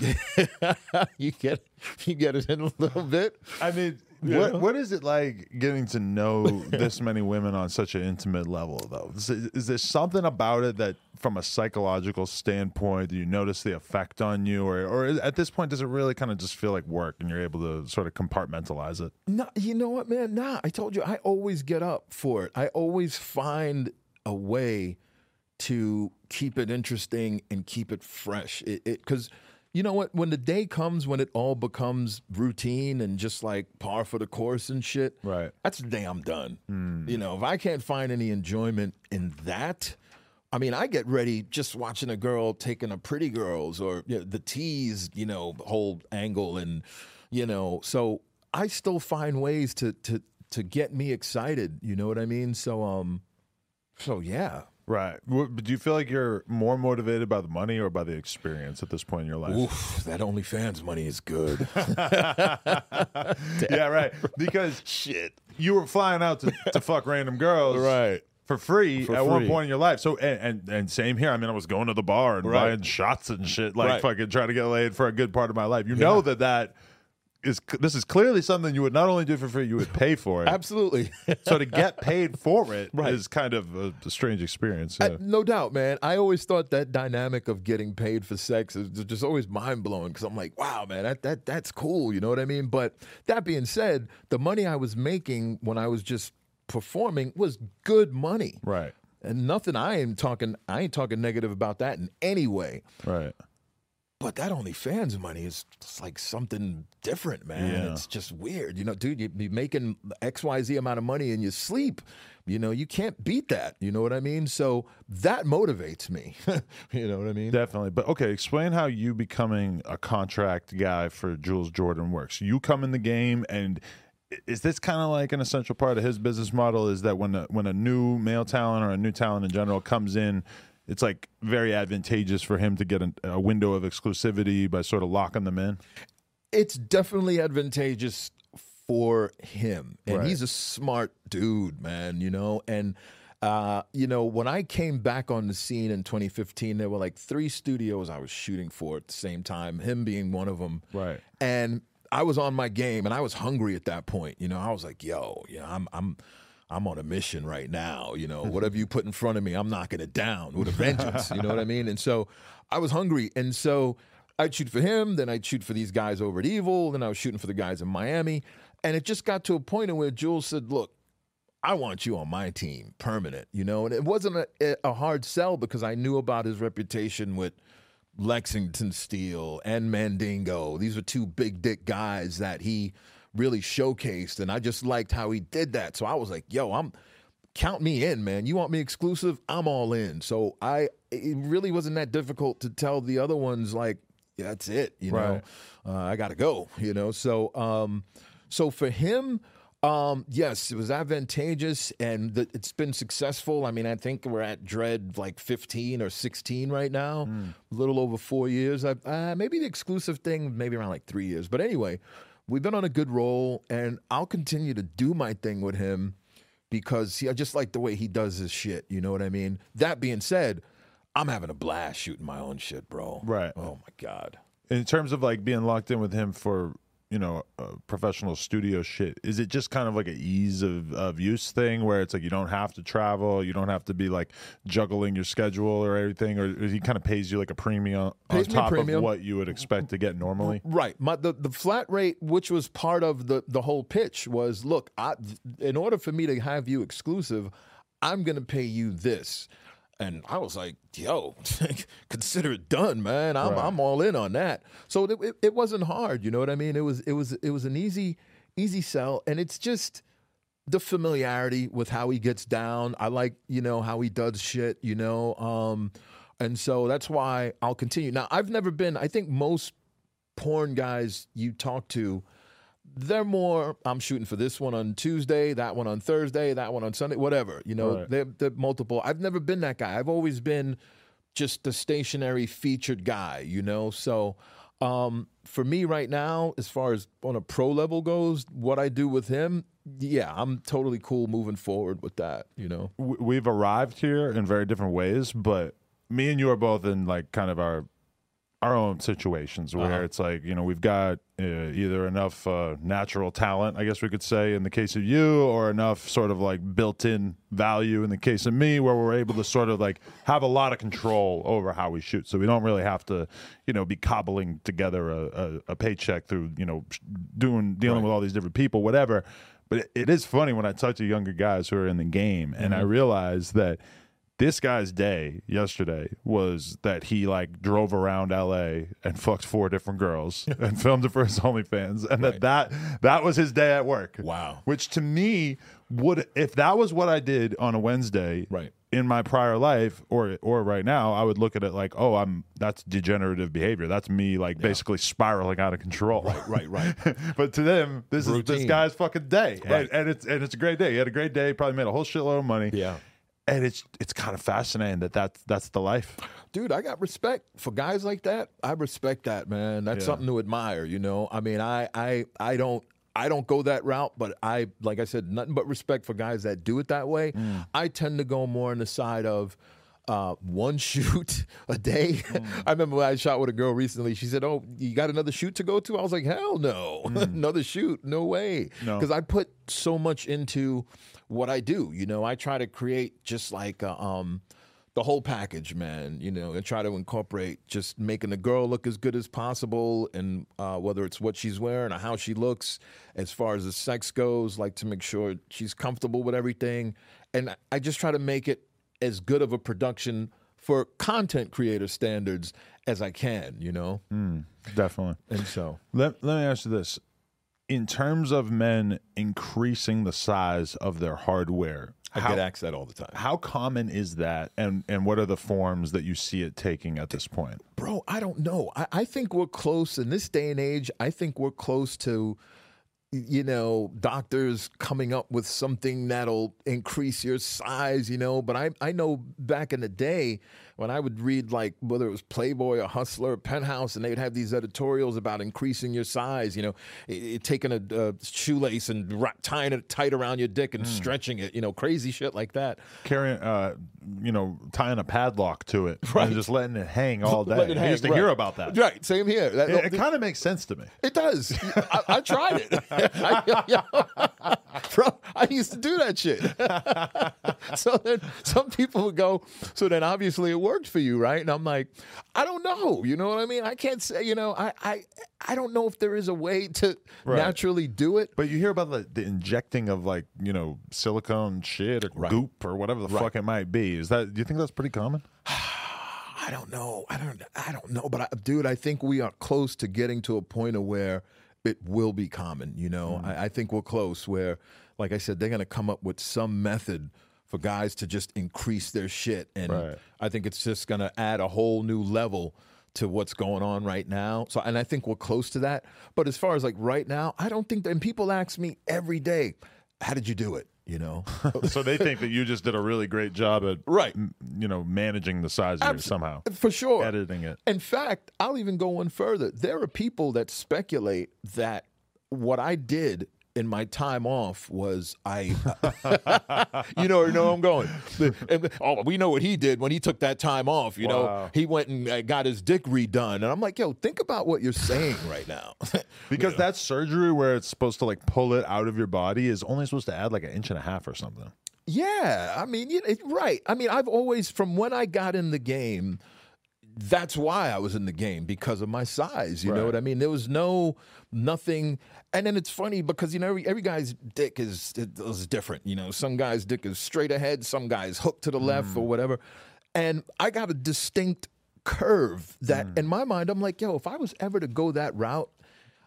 *laughs* you get you get it in a little bit. I mean, what what is it like getting to know *laughs* this many women on such an intimate level though? Is, is, there something about it that from a psychological standpoint do you notice the effect on you? Or or at this point does it really kind of just feel like work and you're able to sort of compartmentalize it? No you know what man? Nah i told you i always get up for it. I always find a way to keep it interesting and keep it fresh. It because you know what? When the day comes when it all becomes routine and just like par for the course and shit, right? That's the day I'm done. Mm. You know, if I can't find any enjoyment in that, I mean, I get ready just watching a girl taking a pretty girls or you know, the tease, you know, whole angle, and you know, so I still find ways to to to get me excited. You know what I mean? So um, so yeah, Right. Do you feel like you're more motivated by the money or by the experience at this point in your life? Oof, that OnlyFans money is good. *laughs* *laughs* yeah, right. Because shit, you were flying out to, to fuck random girls, right? For free for at free. one point in your life. So and, and, and same here. I mean, I was going to the bar and right. buying shots and shit, like right. fucking trying to get laid for a good part of my life. You yeah. know that that is this is clearly something you would not only do for free, you would pay for it. Absolutely. *laughs* so to get paid for it *laughs* right. is kind of a, a strange experience. Yeah. no doubt, man. I always thought that dynamic of getting paid for sex is just always mind blowing because I'm like, wow, man, that that that's cool. You know what I mean? But that being said, the money I was making when I was just performing was good money. Right. And nothing I am talking I ain't talking negative about that in any way. Right. But that OnlyFans money is like something different, man. Yeah. It's just weird. You know, dude, you be making XYZ amount of money in your sleep. You know, you can't beat that. You know what I mean? So that motivates me. *laughs* you know what I mean? Definitely. But okay, explain how you becoming a contract guy for Jules Jordan works. You come in the game and is this kind of like an essential part of his business model is that when a, when a new male talent or a new talent in general comes in it's like very advantageous for him to get a, a window of exclusivity by sort of locking them in. It's definitely advantageous for him, and Right. he's a smart dude, man. You know, and. Uh, you know, when I came back on the scene in 2015, there were like three studios I was shooting for at the same time, him being one of them. Right. And I was on my game and I was hungry at that point. You know, I was like, yo, yeah, I'm I'm I'm on a mission right now. You know, mm-hmm. whatever you put in front of me, I'm knocking it down with a vengeance. you know what I mean? And so I was hungry. And so I'd shoot for him, then I'd shoot for these guys over at Evil, then I was shooting for the guys in Miami. And it just got to a point in where Jules said, Look, I want you on my team, permanent, you know? And it wasn't a, a hard sell because I knew about his reputation with Lexington Steele and Mandingo. These were two big dick guys that he really showcased, and I just liked how he did that. So I was like, yo, I'm count me in, man. You want me exclusive? I'm all in. So I it really wasn't that difficult to tell the other ones like that's it, you know. Uh, I got to go, you know. So um so for him um, yes, it was advantageous and the, it's been successful. I mean, I think we're at Dredd like 15 or 16 right now, mm. a little over four years. Uh, maybe the exclusive thing, maybe around like three years. But anyway, we've been on a good roll, and I'll continue to do my thing with him because he, I just like the way he does his shit. You know what I mean? That being said, I'm having a blast shooting my own shit, bro. Right. Oh my god. In terms of like being locked in with him for you know uh, professional studio shit is it just kind of like an ease of, of use thing where it's like you don't have to travel you don't have to be like juggling your schedule or everything or he kind of pays you like a premium pays on top premium. of what you would expect to get normally? Right. My, the, the flat rate which was part of the, the whole pitch was look I, in order for me to have you exclusive i'm going to pay you this and I was like, yo, *laughs* consider it done, man. I'm, right. I'm all in on that. So it, it, it, wasn't hard. You know what I mean? It was, it was, it was an easy, easy sell. And it's just the familiarity with how he gets down. I like, you know, how he does shit, you know? Um, and so that's why I'll continue. Now, I've never been, I think most porn guys you talk to, they're more i'm shooting for this one on tuesday that one on thursday that one on sunday whatever you know right. they're, they're, multiple. I've never been that guy. I've always been just the stationary featured guy you know? So um, for me right now as far as on a pro level goes what i do with him yeah i'm totally cool moving forward with that you know? We've arrived here in very different ways but me and you are both in like kind of our our own situations where uh-huh. it's like you know we've got uh, either enough uh, natural talent i guess we could say in the case of you or enough sort of like built-in value in the case of me where we're able to sort of like have a lot of control over how we shoot so we don't really have to you know be cobbling together a, a, a paycheck through you know doing dealing right. with all these different people whatever but it, it is funny when i talk to younger guys who are in the game and mm-hmm. i realize that this guy's day yesterday was that he like drove around LA and fucked four different girls *laughs* and filmed it for his OnlyFans, and right. that that that was his day at work. Wow. Which to me would, if that was what I did on a Wednesday, right. In my prior life, or or right now, I would look at it like, oh, I'm that's degenerative behavior. That's me, like yeah. basically spiraling out of control. Right, right, right. *laughs* but to them, this Routine. is this guy's fucking day, right. and, and it's and it's a great day. He had a great day. Probably made a whole shitload of money. Yeah and it's it's kind of fascinating that that's that's the life dude i got respect for guys like that i respect that man that's yeah. something to admire you know i mean i i i don't I don't go that route, but I, like I said, nothing but respect for guys that do it that way. Mm. I tend to go more on the side of uh, one shoot *laughs* a day. Mm. *laughs* I remember when I shot with a girl recently. She said, "Oh, you got another shoot to go to?" I was like, "Hell no, mm. *laughs* another shoot, no way." Because no. I put so much into what I do. You know, I try to create just like a, um, the whole package, man. You know, and try to incorporate just making the girl look as good as possible, and uh, whether it's what she's wearing or how she looks, as far as the sex goes, like to make sure she's comfortable with everything. And I just try to make it as good of a production for content creator standards as I can. You know, mm, definitely. And so, let let me ask you this: in terms of men increasing the size of their hardware, I how, get asked that all the time. How common is that, and and what are the forms that you see it taking at this point? Bro, I don't know. I, I think we're close in this day and age. I think we're close to, you know, doctors coming up with something that'll increase your size. You know, but I I know back in the day when I would read like whether it was Playboy or Hustler or Penthouse, and they'd have these editorials about increasing your size, you know, it, it, taking a, a, shoelace and ra- tying it tight around your dick and mm. stretching it, you know, crazy shit like that. Carrying, uh, you know, tying a padlock to it right. and just letting it hang *laughs* all day. I used to right. hear about that. Right, same here. That, it, it kind of makes sense to me. It does. I, I, tried it. *laughs* I, *laughs* *laughs* Bro, I used to do that shit. *laughs* so then some people would go, so then obviously it worked for you, right? And I'm like, I don't know. You know what I mean? I can't say, you know, I I, I don't know if there is a way to right. naturally do it. But you hear about the, the injecting of like, you know, silicone shit or right. goop or whatever the right. fuck it might be. Is that do you think that's pretty common? *sighs* I don't know. I don't I don't know, but I, dude, I think we are close to getting to a point of where it will be common. You know, mm. I, I, think we're close. Where, like I said, they're going to come up with some method for guys to just increase their shit, and right. I think it's just going to add a whole new level to what's going on right now. So, and I think we're close to that. But as far as like right now, I don't think. That, and people ask me every day, "How did you do it?" You know. *laughs* so they think that you just did a really great job at right, you know, managing the size of Abs- somehow. For sure. Editing it. In fact, I'll even go one further. There are people that speculate that what I did in my time off was I, *laughs* you know, you know I'm going. Oh, we know what he did when he took that time off. You wow. know, he went and uh, got his dick redone, and I'm like, yo, think about what you're saying right now. *laughs* because that surgery where it's supposed to like pull it out of your body is only supposed to add like an inch and a half or something. Yeah, I mean, it, right. I mean, I've always, from when I got in the game, that's why I was in the game because of my size. You right. know what I mean? There was no nothing. And then it's funny because you know every, every guy's dick is is different. You know, some guy's dick is straight ahead, some guy's hooked to the left mm. or whatever. And I got a distinct curve that, mm. in my mind, I'm like, yo, if I was ever to go that route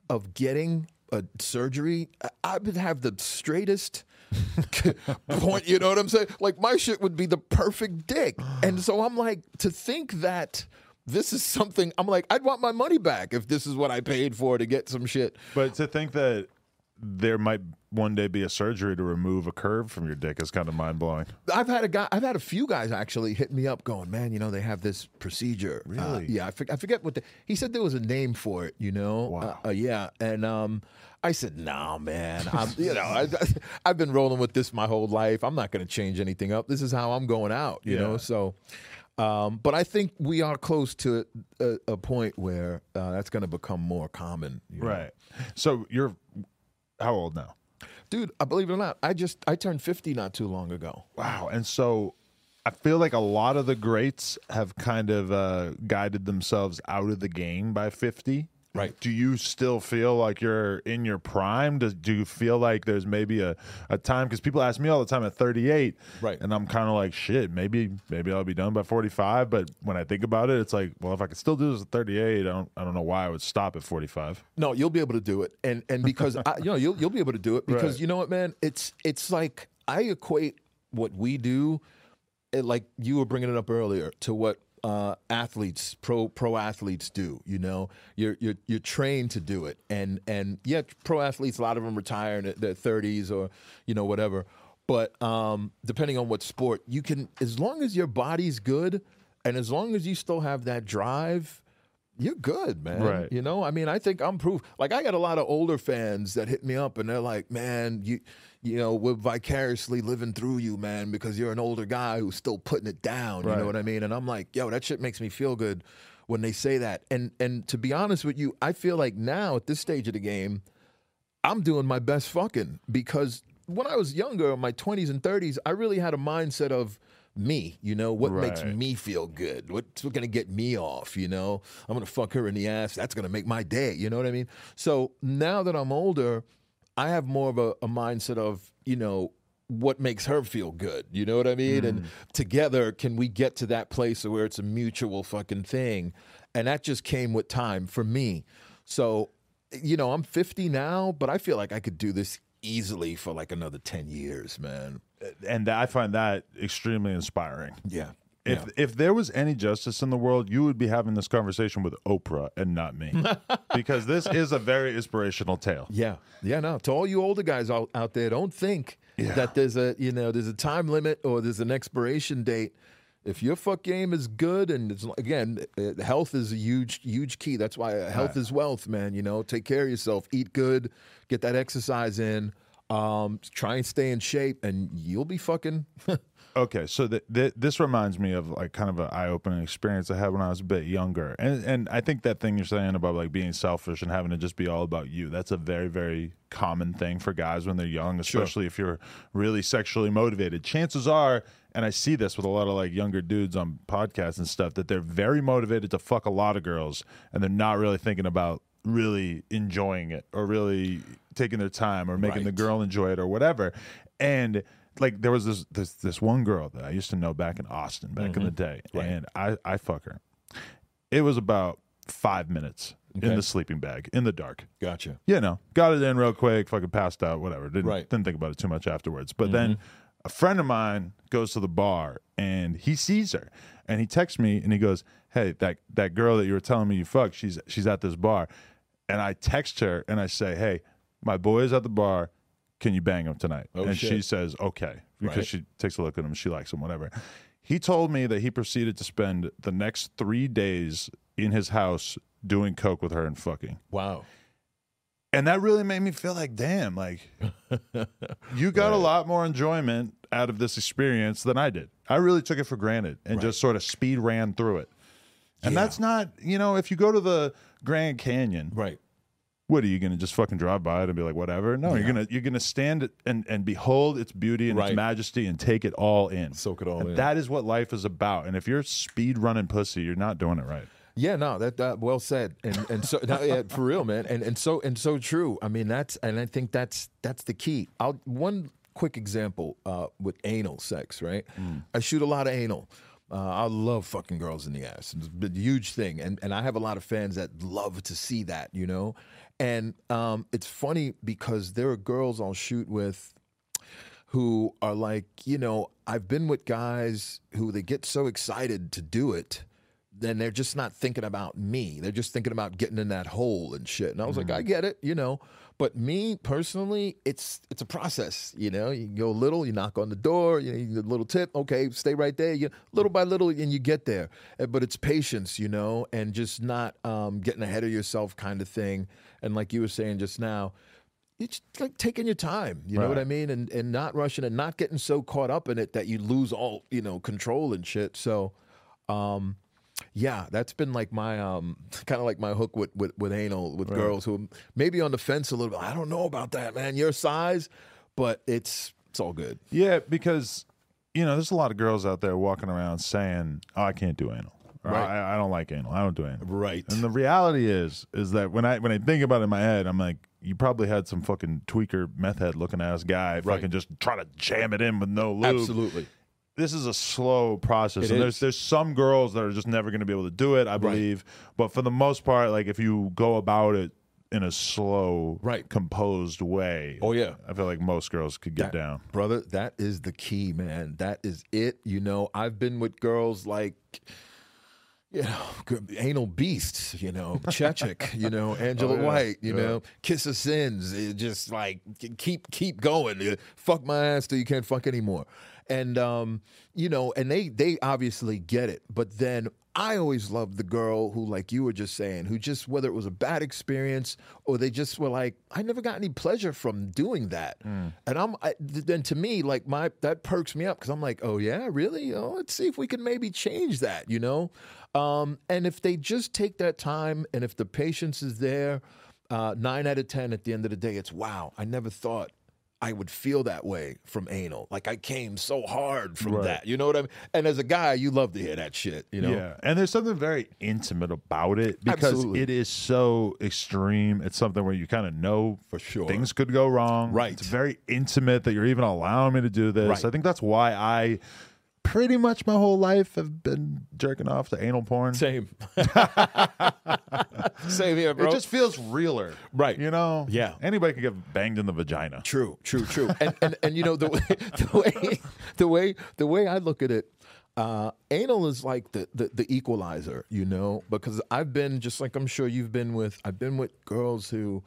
of getting a surgery, I would have the straightest *laughs* point. You know what I'm saying? Like my shit would be the perfect dick. And so I'm like, to think that this is something I'm like, I'd want my money back if this is what I paid for to get some shit. But to think that there might one day be a surgery to remove a curve from your dick is kind of mind blowing. I've had a guy, I've had a few guys actually hit me up going, man, you know, they have this procedure. Uh, really? Uh, yeah, I, for, I, forget what the, he said there was a name for it, you know? Wow. Uh, uh, yeah. And um, I said, nah, man, I'm, you know, I, have been rolling with this my whole life. I'm not going to change anything up. This is how I'm going out, you yeah. know? So, um, but I think we are close to a, a point where uh, that's going to become more common. You know? Right. So you're how old now? Dude, I believe it or not, I just I turned 50 not too long ago. Wow. And so I feel like a lot of the greats have kind of uh, guided themselves out of the game by 50. Right. Do you still feel like you're in your prime? Does, do you feel like there's maybe a, a time? Because people ask me all the time at 38. Right. And I'm kind of like, shit, maybe maybe I'll be done by 45. But when I think about it, it's like, well, if I could still do this at 38, I don't I don't know why I would stop at 45. No, you'll be able to do it. And and because I, you know you'll you'll be able to do it *laughs* because right. you know what, man, it's it's like I equate what we do, like you were bringing it up earlier, to what uh, athletes, pro pro athletes do. You know, you're you're you're trained to do it, and and yeah, pro athletes, a lot of them retire in their thirties or you know whatever. But um, depending on what sport, you can as long as your body's good, and as long as you still have that drive. You're good, man. Right. You know, I mean, I think I'm proof. Like, I got a lot of older fans that hit me up and they're like, man, you, you know, we're vicariously living through you, man, because you're an older guy who's still putting it down. Right. You know what I mean? And I'm like, yo, that shit makes me feel good when they say that. And and to be honest with you, I feel like now at this stage of the game, I'm doing my best fucking because when I was younger, in my 20s and 30s, I really had a mindset of me, you know, what right. makes me feel good? What's going to get me off, you know? I'm going to fuck her in the ass. That's going to make my day, you know what I mean? So now that I'm older, I have more of a, a mindset of, you know, what makes her feel good. You know what I mean? Mm. And together, can we get to that place where it's a mutual fucking thing? And that just came with time for me. So, you know, I'm 50 now, but I feel like I could do this easily for like another 10 years, man. And I find that extremely inspiring. Yeah. If yeah. if there was any justice in the world, you would be having this conversation with Oprah and not me, *laughs* because this is a very inspirational tale. Yeah, yeah. No, to all you older guys out, out there, don't think yeah. that there's a you know there's a time limit or there's an expiration date. If your fuck game is good, and it's, again, uh, health is a huge, huge key. That's why uh, health is wealth, man. You know, take care of yourself, eat good, get that exercise in, um, try and stay in shape, and you'll be fucking. *laughs* Okay, so th- th- this reminds me of like kind of an eye-opening experience I had when I was a bit younger, and and I think that thing you're saying about like being selfish and having to just be all about you, that's a very very common thing for guys when they're young, especially if you're really sexually motivated. Chances are, and I see this with a lot of like younger dudes on podcasts and stuff, that they're very motivated to fuck a lot of girls, and they're not really thinking about really enjoying it or really taking their time or making the girl enjoy it or whatever, and like there was this this this one girl that I used to know back in Austin back in the mm-hmm. day, and I I fuck her. It was about five minutes in the sleeping bag in the dark. Gotcha. You know, got it in real quick, fucking passed out, whatever. Didn't Right. didn't think about it too much afterwards. But then mm-hmm. a friend of mine goes to the bar and he sees her and he texts me and he goes, "Hey, that that girl that you were telling me you fucked, she's she's at this bar." And I text her and I say, "Hey, my boy is at the bar. Can you bang him tonight?" Oh, and she says, "Okay," because Right. she takes a look at him, she likes him, whatever. He told me that he proceeded to spend the next three days in his house doing coke with her and fucking. Wow. And that really made me feel like, damn, like *laughs* you got a lot more enjoyment out of this experience than I did. I really took it for granted and just sort of speed ran through it. And Yeah. that's not, you know, if you go to the Grand Canyon, Right. What are you going to just fucking drive by it and be like, whatever? No, you're gonna you're gonna stand and and behold its beauty and Right. its majesty and take it all in. Soak it all And in. That is what life is about. And if you're speed running pussy, you're not doing it right. Yeah, no, that, that well said, and and so no, yeah, for real, man, and and so and so true. I mean, that's and I think that's that's the key. I'll one quick example uh, with anal sex, right? I shoot a lot of anal. Uh, I love fucking girls in the ass. It's a huge thing, and and I have a lot of fans that love to see that, you know. And um, it's funny because there are girls I'll shoot with who are like, you know, I've been with guys who they get so excited to do it, then they're just not thinking about me. They're just thinking about getting in that hole and shit. And I was like, I get it, you know. But me personally, it's it's a process, you know. You go little, you knock on the door, you need a little tip, okay, stay right there. You little by little, and you get there. Uh, But it's patience, you know, and just not um, getting ahead of yourself, kind of thing. And like you were saying just now, it's like taking your time. You know what I mean? And and not rushing and not getting so caught up in it that you lose all you know control and shit. So, um, yeah, that's been like my um *laughs* kind of like my hook with with, with anal with girls who maybe on the fence a little bit. I don't know about that, man. Your size, but it's it's all good. Yeah, because you know, there's a lot of girls out there walking around saying, "Oh, I can't do anal." Right. I, I don't like anal. I don't do anal. Right. And the reality is, is that when I when I think about it in my head, I'm like, you probably had some fucking tweaker, meth head looking ass guy fucking just try to jam it in with no lube. Absolutely. This is a slow process, It and there's is. there's some girls that are just never going to be able to do it. I believe, but for the most part, like if you go about it in a slow, Right. composed way, Oh, yeah. I feel like most girls could get That- down. brother. That is the key, man. That is it. You know, I've been with girls like, you know, anal beasts. You know, *laughs* Chechik. you know, Angela Oh, yeah. White. You Yeah. know, Kissa Sins. It just like keep keep going. Uh, Fuck my ass till you can't fuck anymore. And um, you know, and they they obviously get it. But then I always loved the girl who, like you were just saying, who just whether it was a bad experience or they just were like, I never got any pleasure from doing that. And I'm I, then to me, like my that perks me up because I'm like, oh yeah, really? Oh, let's see if we can maybe change that, you know. Um, and if they just take that time and if the patience is there, uh, nine out of ten at the end of the day, it's wow. I never thought I would feel that way from anal. Like I came so hard from Right. that. You know what I mean? And as a guy, you love to hear that shit. You know? Yeah, and there's something very intimate about it because Absolutely. it is so extreme. It's something where you kind of know For sure. things could go wrong. Right. It's very intimate that you're even allowing me to do this. Right. I think that's why I pretty much my whole life have been jerking off to anal porn. Same. *laughs* Same here, bro. It just feels realer. Right. You know? Yeah. Anybody can get banged in the vagina. True, true, true. *laughs* And and, and you know the way *laughs* the way the way the way I look at it, uh, anal is like the, the the equalizer, you know, because I've been just like I'm sure you've been with. I've been with girls who,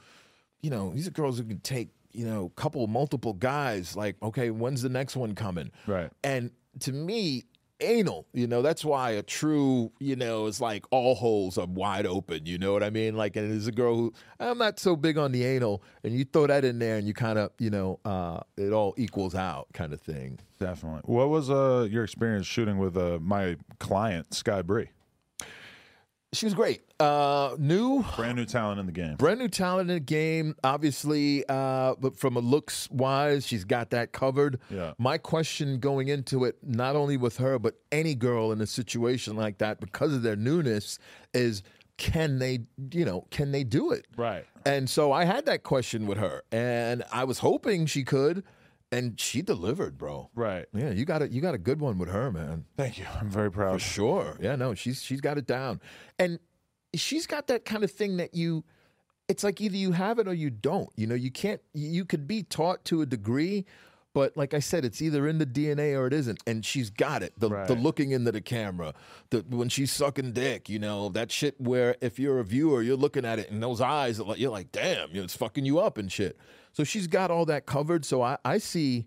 you know, these are girls who can take you know couple multiple guys. Like, okay, when's the next one coming? Right. And to me, anal. You know, that's why a true, you know, is like all holes are wide open. You know what I mean? Like, and there's a girl who I'm not so big on the anal, and you throw that in there, and you kind of, you know, uh, it all equals out, kind of thing. Definitely. What was uh, your experience shooting with uh, my client, Sky Bri? She was great. Uh, new, Brand new talent in the game. brand new talent in the game. Obviously, uh, but from a looks wise, she's got that covered. Yeah. My question going into it, not only with her, but any girl in a situation like that, because of their newness, is can they, you know, can they do it? Right. And so I had that question with her, and I was hoping she could, and she delivered, bro. Right. Yeah, you got a you got a good one with her, man. Thank you. I'm very proud. For sure. Yeah, no, she's she's got it down. And she's got that kind of thing that you it's like either you have it or you don't. You know, you can't you could be taught to a degree, but like I said, it's either in the DNA or it isn't. And she's got it. The the looking into the camera, the when she's sucking dick, you know, that shit where if you're a viewer, you're looking at it and those eyes like you're like, damn, it's fucking you up and shit. So she's got all that covered. So I, I see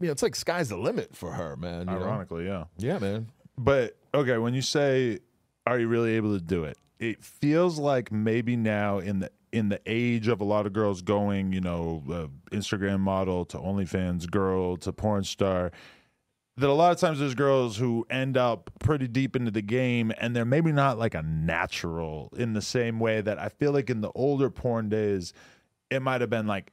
you know, it's like sky's the limit for her, man. you know? Ironically, yeah. Yeah, man. But okay, when you say, "Are you really able to do it?" It feels like maybe now in the in the age of a lot of girls going, you know, uh, Instagram model to OnlyFans girl to porn star, that a lot of times there's girls who end up pretty deep into the game and they're maybe not like a natural in the same way that I feel like in the older porn days, it might have been like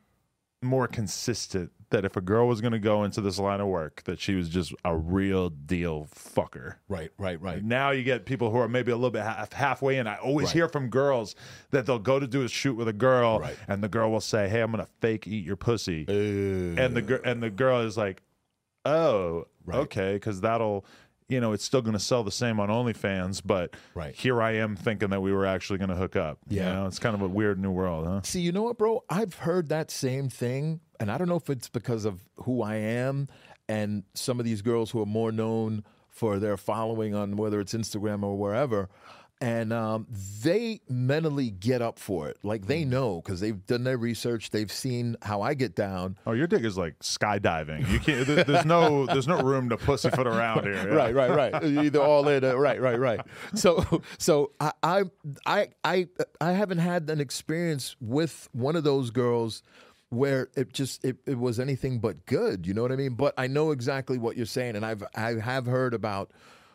more consistent that if a girl was going to go into this line of work that she was just a real deal fucker Right, right, right. now you get people who are maybe a little bit half, halfway in i always Right. hear from girls that they'll go to do a shoot with a girl Right. and the girl will say hey i'm going to fake eat your pussy and the and the girl is like oh Right. okay because that'll you know it's still going to sell the same on onlyfans but Right. here i am thinking that we were actually going to hook up you Yeah. know? it's kind of a weird new world huh See, you know what, bro? I've heard that same thing, and I don't know if it's because of who I am and some of these girls who are more known for their following on whether it's Instagram or wherever. And um, they mentally get up for it. Like they know because they've done their research. They've seen how I get down. Oh, your dick is like skydiving. You can't. there- There's no. There's no room to pussyfoot around here. yeah. *laughs* Right, right, right. You're either all in, right, right, right. So, so I, I, I, I haven't had an experience with one of those girls where it just it, it was anything but good. You know what I mean? But I know exactly what you're saying, and I've I have heard about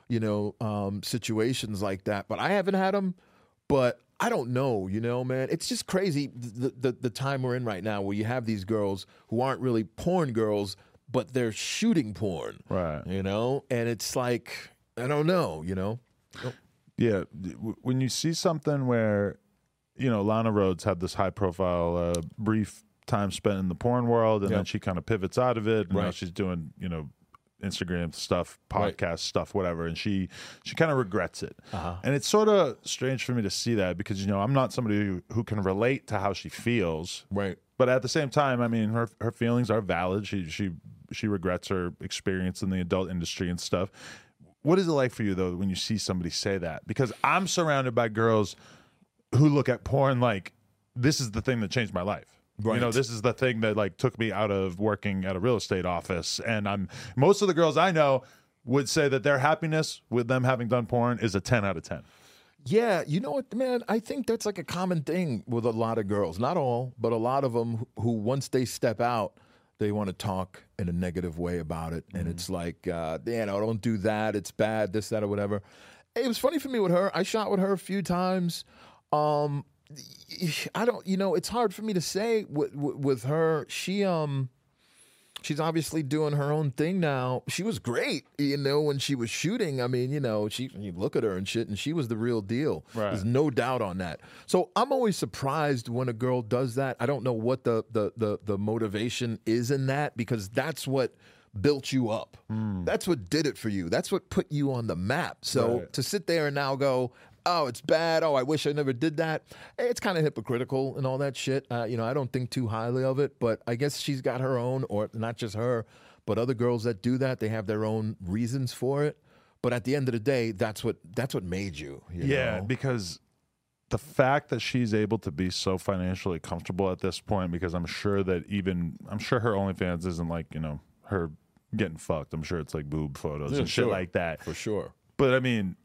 you know um, situations like that, but I haven't had them. But I don't know, you know, man. It's just crazy the, the the time we're in right now, where you have these girls who aren't really porn girls, but they're shooting porn Right. you know and it's like i don't know you know Yeah. When you see something where, you know, Lana Rhoades had this high profile, uh, brief time spent in the porn world, and then she kind of pivots out of it, and now she's doing, you know, Instagram stuff, Right. podcast stuff, whatever, and she she kind of regrets it. Uh-huh. And it's sort of strange for me to see that because you know I'm not somebody who, who can relate to how she feels, right but at the same time, I mean, her her feelings are valid. She she she regrets her experience in the adult industry and stuff. What is it like for you though when you see somebody say that? Because I'm surrounded by girls who look at porn like this is the thing that changed my life. You know, this is the thing that like took me out of working at a real estate office. And I'm most of the girls I know would say that their happiness with them having done porn is a 10 out of 10. yeah you know what man i think that's like a common thing with a lot of girls. Not all but a lot of them who once they step out they want to talk in a negative way about it and it's like uh you know don't do that. It's bad this that or whatever. It was funny for me with her. I shot with her a few times. Um *sighs* i don't you know it's hard for me to say with, with, with her she um she's obviously doing her own thing now. She was great, you know, when she was shooting. I mean, you know, she you look at her and shit, and she was the real deal. Right. There's no doubt on that. So I'm always surprised when a girl does that. I don't know what the the the, the motivation is in that because that's what built you up. That's what did it for you. That's what put you on the map. So Right. to sit there and now go, oh, it's bad. Oh, I wish I never did that. It's kind of hypocritical and all that shit. Uh, you know, I don't think too highly of it, but I guess she's got her own, or not just her, but other girls that do that, they have their own reasons for it. But at the end of the day, that's what that's what made you. you Yeah, know? because the fact that she's able to be so financially comfortable at this point, because I'm sure that even I'm sure her OnlyFans isn't like you know her getting fucked. I'm sure it's like boob photos Yeah, and shit like that. for sure. But I mean,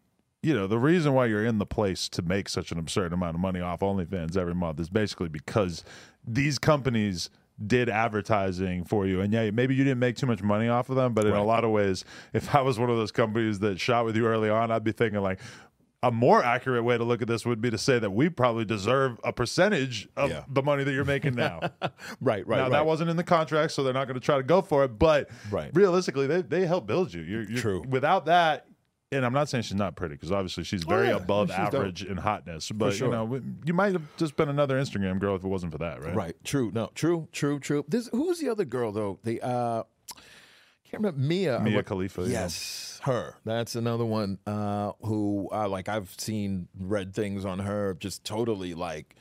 you know, the reason why you're in the place to make such an absurd amount of money off OnlyFans every month is basically because these companies did advertising for you. And yeah, maybe you didn't make too much money off of them, but in a lot of ways, if I was one of those companies that shot with you early on, I'd be thinking like, a more accurate way to look at this would be to say that we probably deserve a percentage of Yeah. the money that you're making now. *laughs* Right, right, now right. that wasn't in the contract, so they're not going to try to go for it. But Right. realistically, they they help build you. You're, you're, True. Without that, and I'm not saying she's not pretty because obviously she's very yeah. above She's dope. average in hotness. But sure. you know, you might have just been another Instagram girl if it wasn't for that, right? Right. True. No. True. True. True. This. Who was the other girl though? The. uh Can't remember Mia. Mia Khalifa, yeah. Yes, her. That's another one. Uh, who uh, like I've seen read things on her, just totally like,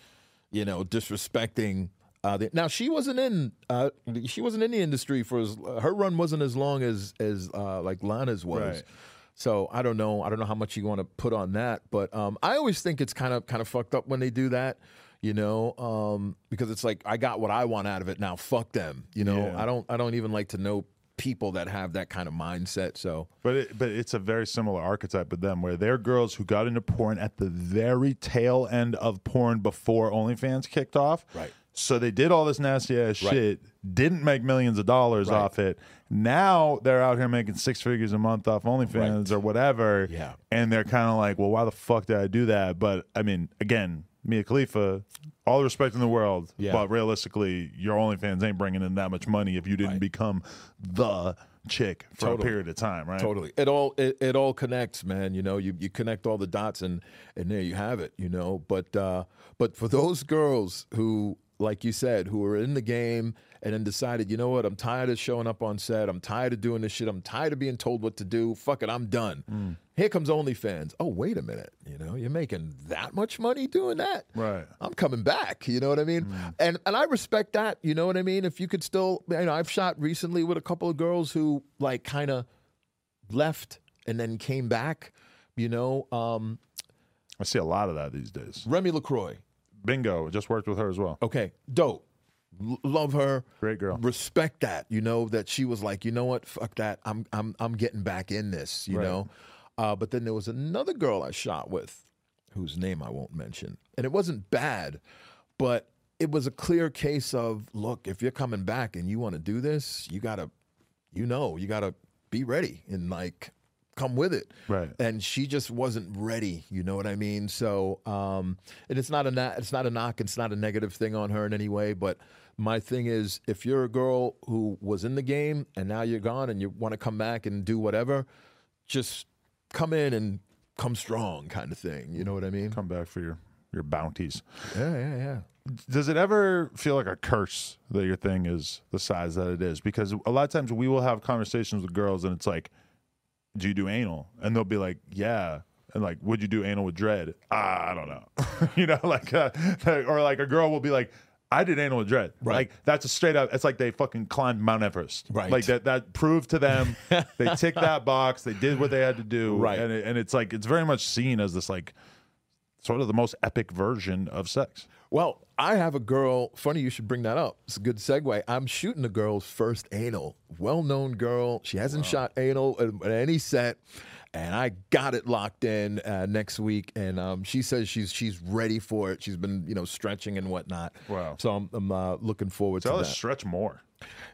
you know, disrespecting. Uh, the, now she wasn't in. Uh, she wasn't in the industry for as her run wasn't as long as as uh, like Lana's was. Right. So I don't know. I don't know how much you want to put on that, but um, I always think it's kind of kind of fucked up when they do that. You know, um, because it's like I got what I want out of it. Now fuck them. You know, Yeah. I don't. I don't even like to know people that have that kind of mindset. So But it, but it's a very similar archetype with them, where they're girls who got into porn at the very tail end of porn before OnlyFans kicked off. Right. So they did all this nasty ass Right. shit, didn't make millions of dollars Right. off it. Now they're out here making six figures a month off OnlyFans or whatever. Yeah. And they're kind of like, well, why the fuck did I do that? But I mean, again, Mia Khalifa, all the respect in the world, Yeah. but realistically, your OnlyFans ain't bringing in that much money if you didn't Right. become the chick for Totally. a period of time, right? Totally. It all it, it all connects, man. You know, you, you connect all the dots and and there you have it, you know. But uh but for those girls who like you said, who were in the game and then decided, you know what, I'm tired of showing up on set. I'm tired of doing this shit. I'm tired of being told what to do. Fuck it, I'm done. Here comes OnlyFans. Oh, wait a minute. You know, you're making that much money doing that? Right. I'm coming back. You know what I mean? And and I respect that. You know what I mean? If you could still, you know, I've shot recently with a couple of girls who like kind of left and then came back. You know, um, I see a lot of that these days. Remy Lacroix. Bingo, just worked with her as well. Okay, dope. L- love her. Great girl. Respect that. You know that she was like, you know what? Fuck that. I'm I'm I'm getting back in this. You Right. know. Uh, but then there was another girl I shot with, whose name I won't mention, and it wasn't bad, but it was a clear case of look, if you're coming back and you want to do this, you gotta, you know, you gotta be ready and like come with it. Right. And she just wasn't ready. You know what I mean? So, um, and it's not a na- it's not a knock. It's not a negative thing on her in any way. But my thing is, if you're a girl who was in the game and now you're gone and you want to come back and do whatever, just come in and come strong, kind of thing. You know what I mean? Come back for your your bounties. Yeah, yeah, yeah. Does it ever feel like a curse that your thing is the size that it is? Because a lot of times we will have conversations with girls and it's like, "Do you do anal?" And they'll be like, "Yeah." And like, would you do anal with Dredd? Ah, I don't know. *laughs* you know, like, uh, or like a girl will be like, I did anal with Dredd. Right. Like that's a straight up. It's like they fucking climbed Mount Everest. Right. Like that. That proved to them *laughs* they ticked that box. They did what they had to do. Right. And it, and it's like it's very much seen as this like sort of the most epic version of sex. Well, I have a girl. Funny you should bring that up. It's a good segue. I'm shooting a girl's first anal. Well known girl. She hasn't shot anal at, any set. And I got it locked in uh, next week, and um, she says she's she's ready for it. She's been you know stretching and whatnot. Wow. So I'm, I'm uh, looking forward Tell to us that. stretch more.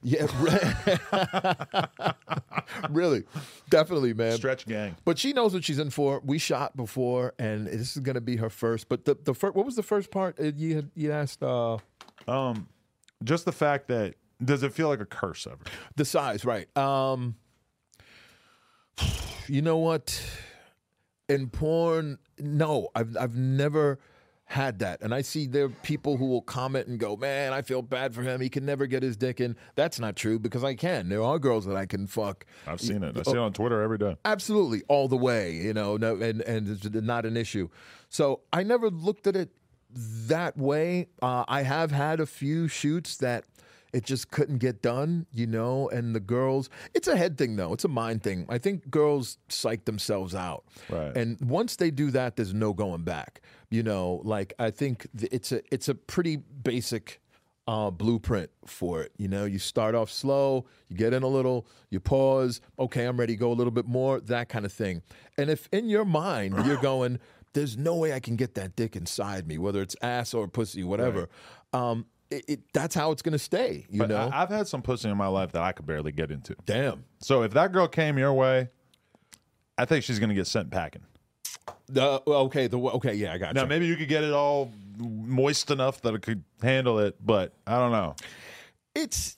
Yeah, *laughs* re- *laughs* really, definitely, man. Stretch gang. But she knows what she's in for. We shot before, and this is going to be her first. But the the first, what was the first part you had you asked? Uh, Um, just the fact that does it feel like a curse ever? the size, right? Um, *sighs* you know what? In porn, no, I've I've never had that, and I see there are people who will comment and go, "Man, I feel bad for him. He can never get his dick in." That's not true because I can. There are girls that I can fuck. I've seen it. I see it on Twitter every day. absolutely all the way you know no and and it's not an issue so i never looked at it that way uh, i have had a few shoots that it just couldn't get done you know and the girls it's a head thing though it's a mind thing i think girls psych themselves out Right. and once they do that there's no going back you know like i think it's a it's a pretty basic uh, blueprint for it. You know, you start off slow, you get in a little, you pause. Okay, I'm ready go a little bit more. That kind of thing. And if in your mind you're *laughs* going, "There's no way I can get that dick inside me, whether it's ass or pussy, whatever," um, it, it, that's how it's going to stay. You But know, I, I've had some pussy in my life that I could barely get into. damn. So if that girl came your way, I think she's going to get sent packing. Uh, okay, the okay, yeah, I got Now you. maybe you could get it all moist enough that it could handle it, but I don't know. It's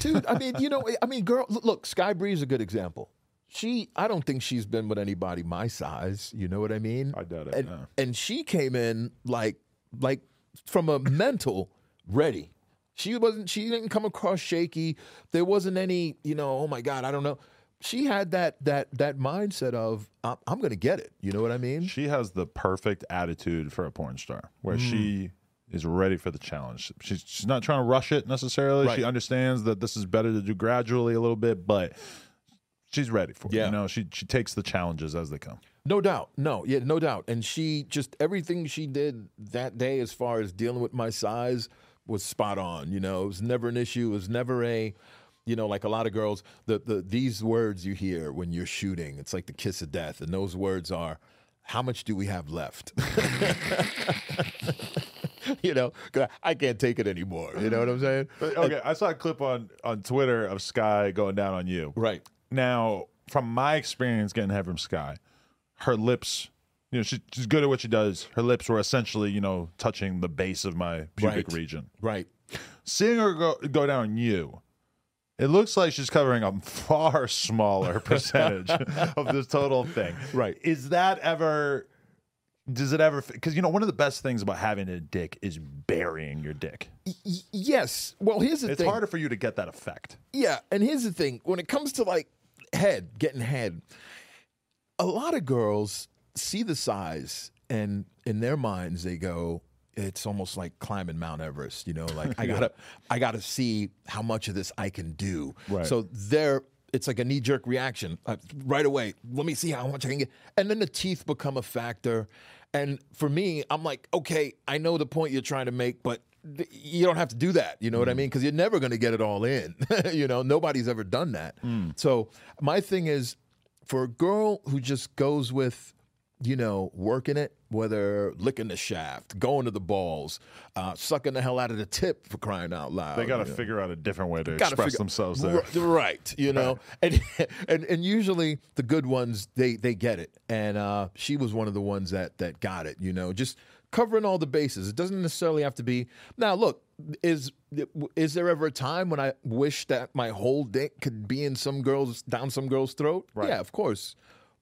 dude. I mean, you know, I mean, girl. Look, Sky Bri is a good example. She, I don't think she's been with anybody my size. You know what I mean? I doubt it, And, no. and she came in like, like from a mental ready. She wasn't. She didn't come across shaky. There wasn't any. You know. Oh my God. I don't know. She had that that that mindset of I'm, I'm going to get it. You know what I mean? She has the perfect attitude for a porn star, where she mm. is ready for the challenge. She's she's not trying to rush it necessarily. She understands that this is better to do gradually a little bit, but she's ready for it. Yeah. You know, she she takes the challenges as they come. No doubt. No, yeah, no doubt. And she just everything she did that day as far as dealing with my size was spot on. You know, it was never an issue. It was never a you know, like a lot of girls, the, the these words you hear when you're shooting, it's like the kiss of death. And those words are, how much do we have left? *laughs* you know, I can't take it anymore. You know what I'm saying? Okay, I saw a clip on on Twitter of Sky going down on you. Right. Now, from my experience getting head from Sky, her lips, you know, she, she's good at what she does. Her lips were essentially, you know, touching the base of my pubic Right. region. Right. Seeing her go, go down you, it looks like she's covering a far *laughs* smaller *laughs* percentage of this total thing. Right. Is that ever. Does it ever? Because you know, one of the best things about having a dick is burying your dick. Y- yes. Well, here's the It's thing. harder for you to get that effect. Yeah, and here's the thing: when it comes to like head, getting head, a lot of girls see the size, and in their minds they go, "It's almost like climbing Mount Everest." You know, like *laughs* I gotta, I gotta see how much of this I can do. Right. So they're. It's like a knee jerk reaction uh, right away. Let me see how much I can get. And then the teeth become a factor. And for me, I'm like, okay, I know the point you're trying to make, but th- you don't have to do that. You know what I mean? Because you're never going to get it all in. *laughs* you know, nobody's ever done that. So my thing is, for a girl who just goes with, you know, working it, whether licking the shaft, going to the balls, uh, sucking the hell out of the tip for crying out loud. They got to you know? figure out a different way to express figure- themselves there. Right? You know, and *laughs* and and usually the good ones they they get it, and uh, she was one of the ones that that got it. You know, just covering all the bases. It doesn't necessarily have to be. Now, look, is is there ever a time when I wish that my whole dick could be in some girl's down some girl's throat? Right. Yeah, of course,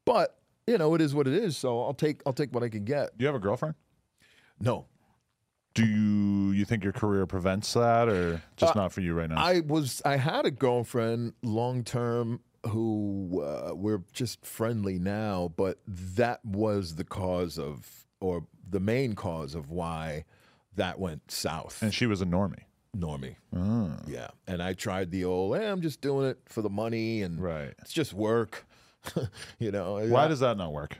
but. You know, it is what it is. So I'll take I'll take what I can get. Do you have a girlfriend? No, Do you you think your career prevents that, or just not for you right now? I was I had a girlfriend long term who uh, we're just friendly now, but that was the cause of or the main cause of why that went south. and she was a normie. Normie, Ah. yeah, and I tried the old. Hey, I'm just doing it for the money, and Right. it's just work. *laughs* you know Why I- does that not work?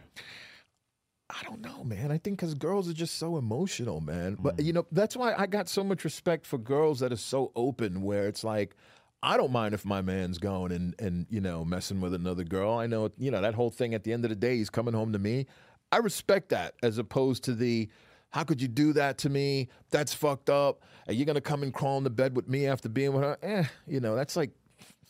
I don't know, man. I think because girls are just so emotional, man. But Mm. you know, that's why I got so much respect for girls that are so open. Where it's like, I don't mind if my man's going and and you know messing with another girl. I know you know that whole thing. At the end of the day, he's coming home to me. I respect that as opposed to the. How could you do that to me? That's fucked up. Are you gonna come and crawl in the bed with me after being with her? Eh, you know, that's like,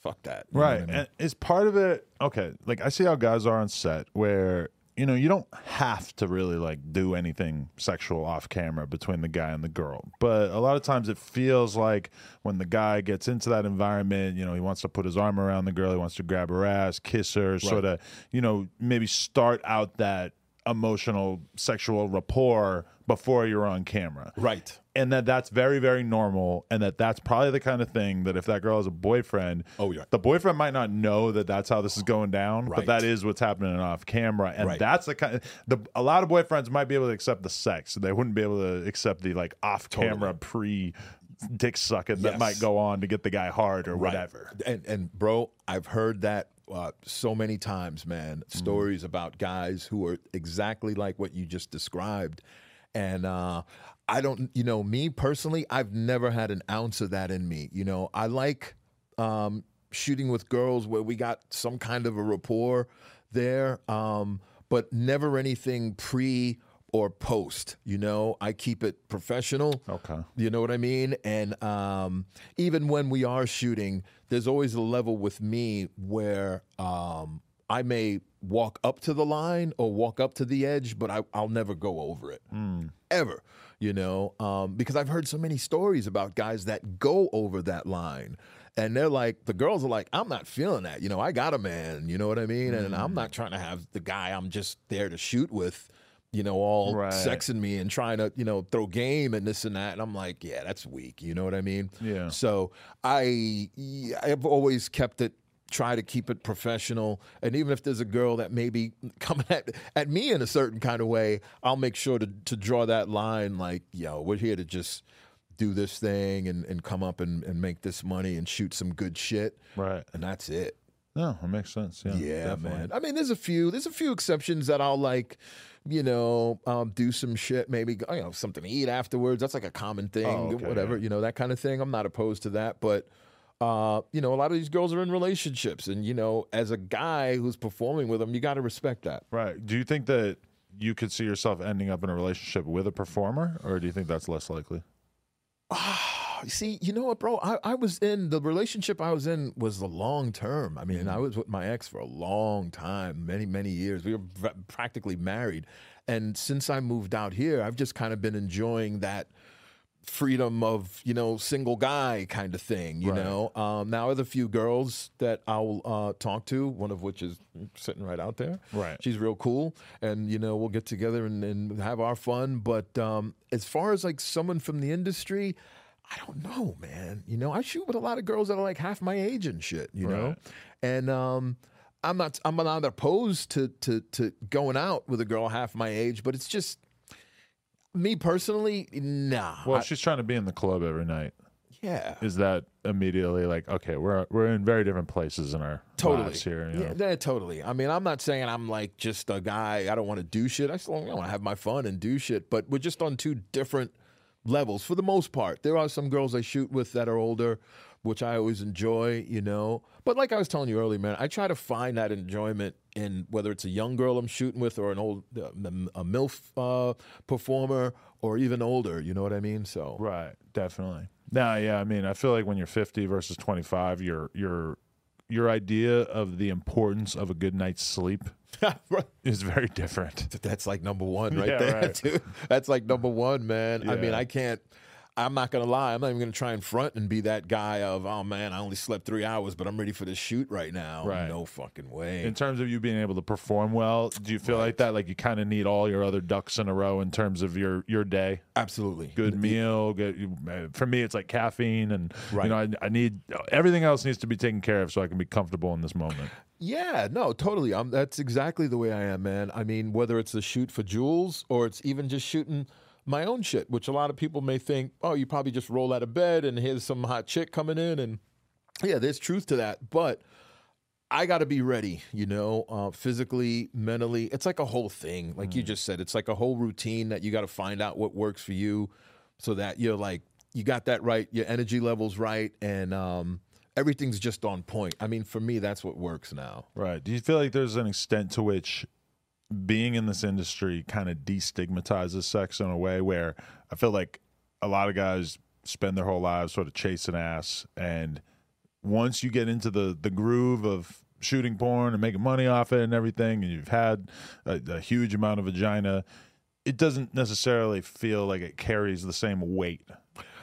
fuck that. You know Right. what I mean? And is part of it okay? Like I see how guys are on set where you know you don't have to really like do anything sexual off camera between the guy and the girl, but a lot of times it feels like when the guy gets into that environment, you know, he wants to put his arm around the girl, he wants to grab her ass, kiss her, sort of, you know, maybe start out that emotional sexual rapport before you're on camera. Right. and that that's very very normal and that that's probably the kind of thing that if that girl has a boyfriend Oh, yeah. the boyfriend might not know that that's how this is going down but that is what's happening off camera. And Right. that's the kind the a lot of boyfriends might be able to accept the sex. They wouldn't be able to accept the like off camera pre dick sucking that might go on to get the guy hard or whatever. And and bro, I've heard that uh, so many times, man. Stories about guys who are exactly like what you just described, and uh, I don't, you know, me personally, I've never had an ounce of that in me. You know, I like um, shooting with girls where we got some kind of a rapport there, um, but never anything pre or post. You know, I keep it professional. Okay. You know what I mean? And um, even when we are shooting, there's always a level with me where um, I may walk up to the line or walk up to the edge, but I, I'll never go over it ever. You know, um, because I've heard so many stories about guys that go over that line. And they're like, the girls are like, I'm not feeling that. You know, I got a man. You know what I mean? And I'm not trying to have the guy I'm just there to shoot with you know, all Right. sexing me and trying to, you know, throw game and this and that. And I'm like, yeah, that's weak. You know what I mean? Yeah. So I, I've always kept it, try to keep it professional. And even if there's a girl that may be *laughs* coming at, at me in a certain kind of way, I'll make sure to, to draw that line like, yo, we're here to just do this thing and, and come up and, and make this money and shoot some good shit. Right. And that's it. No, it makes sense. Yeah. Yeah, definitely. man. I mean, there's a few. There's a few exceptions that I'll like, you know, um, do some shit. Maybe you know something to eat afterwards. That's like a common thing. Oh, okay, whatever, yeah. you know, that kind of thing. I'm not opposed to that, but. Uh, you know, a lot of these girls are in relationships, and you know, as a guy who's performing with them, you got to respect that. Right. Do you think that you could see yourself ending up in a relationship with a performer, or do you think that's less likely? *sighs* *sighs* *sighs* See, you know what, bro? I, I was in the relationship I was in was the long term. I mean, I was with my ex for a long time, many, many years. We were v- practically married. And since I moved out here, I've just kind of been enjoying that freedom of, you know, single guy kind of thing, you Right. know? Um, now, there's a few girls that I'll uh, talk to, one of which is sitting right out there. Right. She's real cool. And, you know, we'll get together and, and have our fun. But um, as far as like someone from the industry, I don't know, man. You know, I shoot with a lot of girls that are like half my age and shit, you know? Right. And um, I'm not I'm not opposed to to to going out with a girl half my age, but it's just me personally, nah. Well, I- she's trying to be in the club every night. yeah. Is that immediately like okay, we're we're in very different places in our Totally. lives here? You Yeah, know? yeah, totally. I mean, I'm not saying I'm like just a guy. I don't want to do shit. I still want to have my fun and do shit. But we're just on two different levels for the most part. There are some girls I shoot with that are older, which I always enjoy, you know. But like I was telling you earlier, man, I try to find that enjoyment in whether it's a young girl I'm shooting with or an old uh, a milf uh, performer or even older. You know what I mean? So Right, definitely. No, yeah, I mean, I feel like when you're 50 versus 25, your your your idea of the importance of a good night's sleep *laughs* Right. is very different. That's like number one right Yeah, there, right. *laughs* dude. That's like number one, man. I mean, I can't. I'm not gonna lie. I'm not even gonna try and front and be that guy of, oh man, I only slept three hours, but I'm ready for this shoot right now. Right. No fucking way. In terms of you being able to perform well, do you feel like that? Like you kind of need all your other ducks in a row in terms of your your day. Absolutely. Good meal. Good. Uh, for me, it's like caffeine, and Right. you know, I, I need everything else needs to be taken care of so I can be comfortable in this moment. Yeah, no, totally. I'm, that's exactly the way I am, man. I mean, whether it's a shoot for Jules or it's even just shooting my own shit, which a lot of people may think, oh, you probably just roll out of bed and here's some hot chick coming in. And yeah, there's truth to that. But I got to be ready, you know, uh, physically, mentally. It's like a whole thing. Like you just said, it's like a whole routine that you got to find out what works for you so that you're like, you got that right, your energy level's right, and um, everything's just on point. I mean, for me, that's what works now. Right. Do you feel like there's an extent to which being in this industry kind of destigmatizes sex in a way where I feel like a lot of guys spend their whole lives sort of chasing ass and once you get into the the groove of shooting porn and making money off it and everything and you've had a, a huge amount of vagina it doesn't necessarily feel like it carries the same weight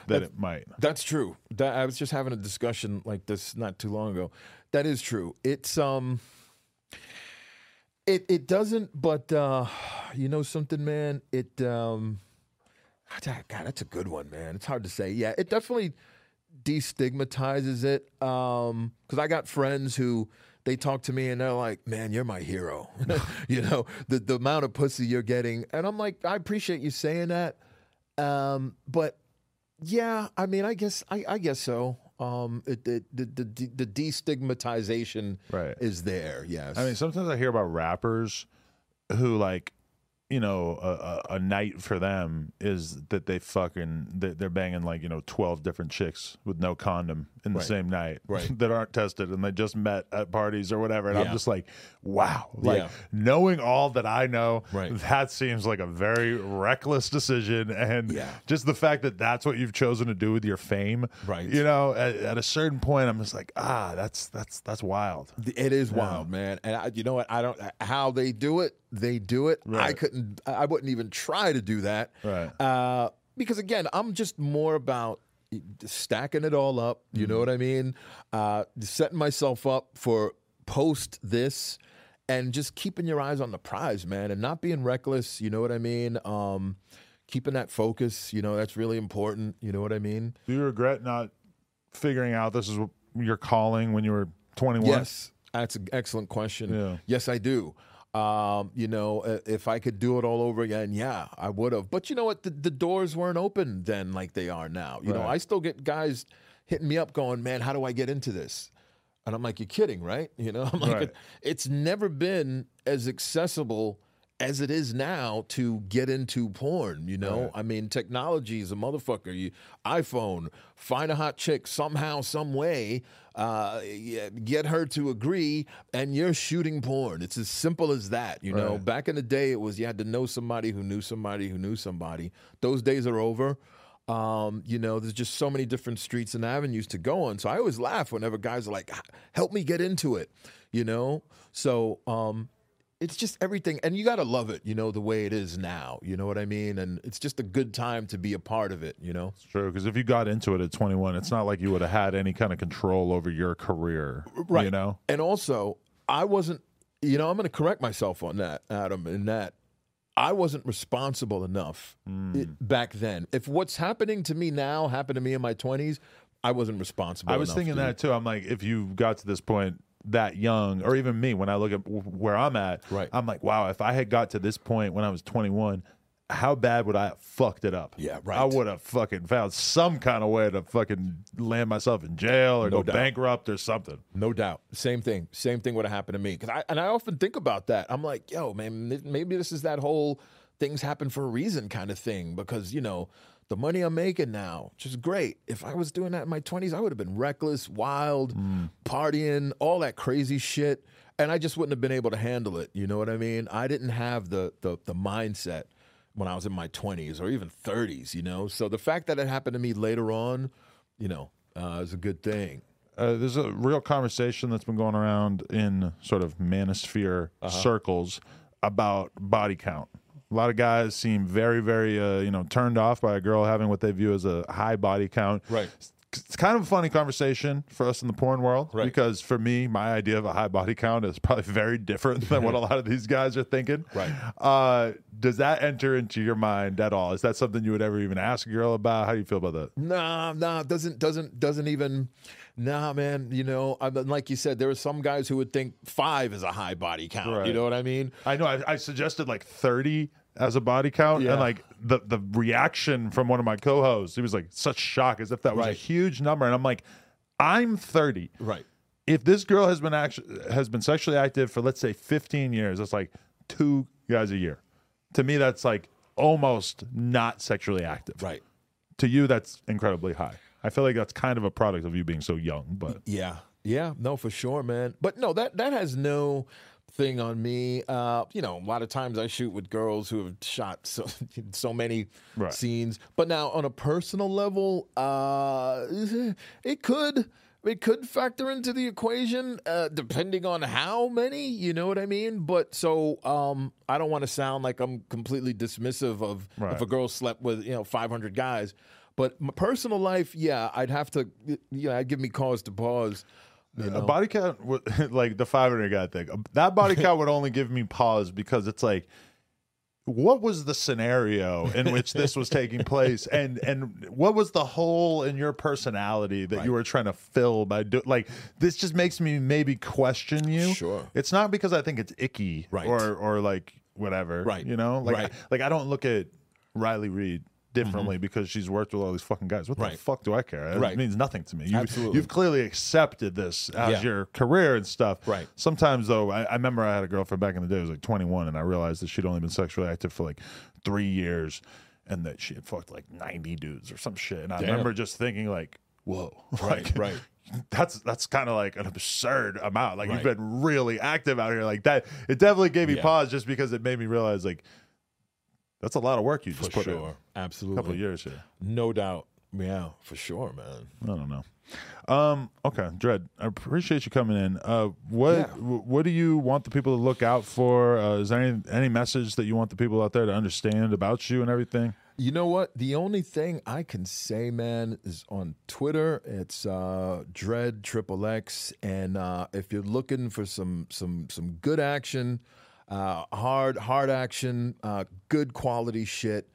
that it might That's true. That I was just having a discussion like this not too long ago. That is true. It's um it it doesn't but uh you know something man, it um God, that's a good one, man. It's hard to say. Yeah, it definitely destigmatizes it um cuz I got friends who they talk to me and they're like, "Man, you're my hero." *laughs* you know, the the amount of pussy you're getting. And I'm like, "I appreciate you saying that." Um but yeah, I mean, I guess I, I guess so. Um, it, it, the, the the destigmatization Right. is there. Yes, I mean, sometimes I hear about rappers who like, you know a, a, a night for them is that they fucking they- they're banging like you know 12 different chicks with no condom in the Right. same night *laughs* Right. that aren't tested and they just met at parties or whatever and i'm just like wow like Yeah. knowing all that i know Right. that seems like a very reckless decision and Yeah. just the fact that that's what you've chosen to do with your fame Right. you know at, at a certain point i'm just like ah that's that's that's wild It is wild, man. And I, you know what? I don't how they do it. They do it. I Right. Couldn't. I wouldn't even try to do that. Right. Uh, because again, I'm just more about stacking it all up. You Mm-hmm. know what I mean? Uh, setting myself up for post this. And just keeping your eyes on the prize, man, and not being reckless. You know what I mean? Um, keeping that focus. You know that's really important. You know what I mean? do you regret not figuring out this is what your calling when you were 21 Yes, that's an excellent question. Yeah. Yes, I do. Um, you know, if I could do it all over again, yeah, I would have. But you know what? The, the doors weren't open then like they are now. You know, I still get guys hitting me up going, man, how do I get into this? And I'm like, you're kidding, right? *laughs* You know, I'm like, Right. it's never been as accessible as it is now to get into porn. You know, Right. I mean, technology is a motherfucker. You iPhone, find a hot chick somehow, some way, uh, get her to agree, and you're shooting porn. It's as simple as that. You know, Right. back in the day, it was you had to know somebody who knew somebody who knew somebody. Those days are over. Um, you know, there's just so many different streets and avenues to go on. So I always laugh whenever guys are like, "Help me get into it," you know. So um, it's just everything, and you got to love it, you know, the way it is now. You know what I mean? And it's just a good time to be a part of it. You know, It's true because if you got into it at 21 it's not like you would have had any kind of control over your career right? you know And also, I wasn't. You know, I'm going to correct myself on that, Adam. In that, I wasn't responsible enough hmm. it- back then. If what's happening to me now happened to me in my 20s, I wasn't responsible. i was thinking that too i'm like if you got to this point that young or even me when i look at where i'm at Right. i'm like wow if i had got to this point when i was 21 how bad would I have fucked it up? Yeah, right. I would have fucking found some kind of way to fucking land myself in jail or No go doubt. bankrupt or something. No doubt. Same thing. Same thing would have happened to me. Cause I and I often think about that. I'm like, yo, man, maybe this is that whole things happen for a reason kind of thing. Because, you know, the money I'm making now, which is great. If I was doing that in my 20s, I would have been reckless, wild, partying, all that crazy shit. And I just wouldn't have been able to handle it. You know what I mean? I didn't have the the the mindset when I was in my 20s or even 30s, you know? So the fact that it happened to me later on, you know, uh, is a good thing. uh, there's a real conversation that's been going around in sort of manosphere Uh-huh. circles about body count. A lot of guys seem very, very, uh, you know, turned off by a girl having what they view as a high body count. Right. It's kind of a funny conversation for us in the porn world Right. because for me, my idea of a high body count is probably *laughs* very different than what a *laughs* lot of these guys are thinking. Right. Uh, does that enter into your mind at all? Is that something you would ever even ask a girl about? How do you feel about that? Nah, nah, doesn't doesn't doesn't even. Nah, man. You know, I mean, like you said, there are some guys who would think five is a high body count. You know what I mean? I know I, I suggested like 30 as a body count Yeah. and like the the reaction from one of my co-hosts he was like such shock as if that was a huge number and I'm like I'm 30 Right. if this girl has been actually has been sexually active for let's say 15 years that's like two guys a year to me that's like almost not sexually active Right. to you that's incredibly high I feel like that's kind of a product of you being so young but Yeah. Yeah. No, for sure, man. But no, that that has no thing on me. Uh, you know, a lot of times I shoot with girls who have shot so *laughs* so many Right. scenes. But now on a personal level, uh, it could it could factor into the equation uh, depending on how many. You know what I mean? But so um, I don't want to sound like I'm completely dismissive of Right. if a girl slept with you know 500 guys. But my personal life, yeah, I'd have to, you know, I'd give me cause to pause. You A body count, *laughs* like the 500 guy thing, that body count would only give me pause because it's like, what was the scenario in which this was taking place, *laughs* and and what was the hole in your personality that you were trying to fill by do like this? Just makes me maybe question you. Sure. it's not because I think it's icky, Right. Or or like whatever, Right. You know, like Right. like I don't look at Riley Reid differently because she's worked with all these fucking guys. What the Mm-hmm. Fuck do I care? It Right. means nothing to me. You, Absolutely. You've clearly accepted this as Yeah. your career and stuff. Right. Sometimes though, I, I remember I had a girlfriend back in the day. who was like 21, and I realized that she'd only been sexually active for like three years, and that she had fucked like 90 dudes or some shit. And I Damn. remember just thinking like, whoa, *laughs* Right, like, right. That's that's kind of like an absurd amount. Like you've been really active out here like that. It definitely gave me Yeah. pause just because it made me realize like that's a lot of work you just For put in sure. a Absolutely. couple of years here. No doubt. Yeah, for sure, man. I don't know. Um, okay, Dredd. I appreciate you coming in. Uh, what Yeah. wh- what do you want the people to look out for? Uh, is there any any message that you want the people out there to understand about you and everything? You know what? The only thing I can say, man, is on Twitter. It's uh, Dredd Triple X, and uh, if you're looking for some some some good action, uh, hard hard action, uh, good quality shit,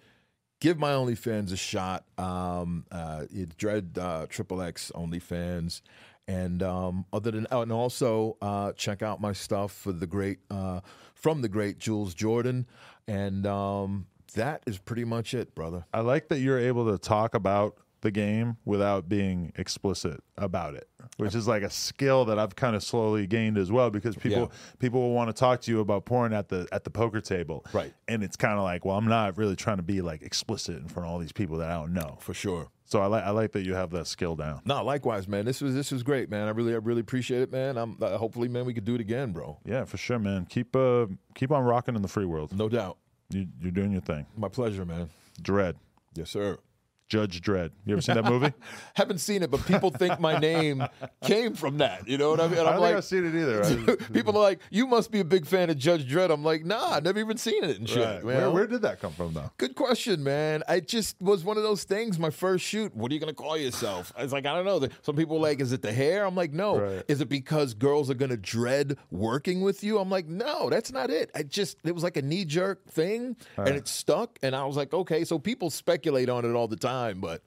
give my OnlyFans a shot. Um, uh, it's Dredd uh, Triple X OnlyFans. And um, other than and also uh, check out my stuff for the great uh, from the great Jules Jordan, and um, that is pretty much it, brother. I like that you're able to talk about the game without being explicit about it, which is like a skill that I've kind of slowly gained as well. Because people Yeah. people will want to talk to you about porn at the at the poker table, Right. And it's kind of like, well, I'm not really trying to be like explicit in front of all these people that I don't know. For sure. So I like I like that you have that skill down. No, likewise, man. This was this was great, man. I really I really appreciate it, man. I'm uh, hopefully, man, we could do it again, bro. Yeah, for sure, man. Keep uh keep on rocking in the free world. No doubt. You, you're doing your thing. My pleasure, man. Dredd, Yes, sir. Judge Dredd. You ever seen that movie? *laughs* Haven't seen it, but people think my name came from that. You know what I mean? And I I'm don't like, I've seen it either. *laughs* People are like, you must be a big fan of Judge Dredd. I'm like, nah, I've never even seen it and shit. Right. Where, where did that come from, though? Good question, man. I just was one of those things. My first shoot. What are you gonna call yourself? I was like, I don't know. Some people like, is it the hair? I'm like, no. Right. Is it because girls are gonna dread working with you? I'm like, no, that's not it. I just it was like a knee jerk thing, and it stuck. And I was like, okay. So people speculate on it all the time, but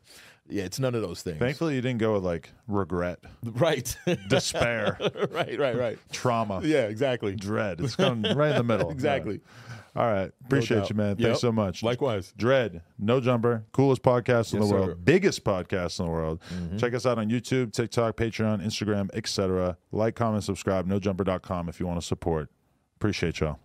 yeah, it's none of those things. Thankfully, you didn't go with like regret, *laughs* Right. despair, *laughs* right. Right. Right. trauma, Yeah. Exactly. dread. It's going right in the middle. *laughs* Exactly. Yeah. All right. Appreciate doubt. you, man. Yep. Thanks so much. Likewise. Dredd, No Jumper, coolest podcast in the world, sir. Mm-hmm. biggest podcast in the world. Check us out on YouTube, TikTok, Patreon, Instagram, etc. Like, comment, subscribe, nojumper.com if you want to support. Appreciate y'all.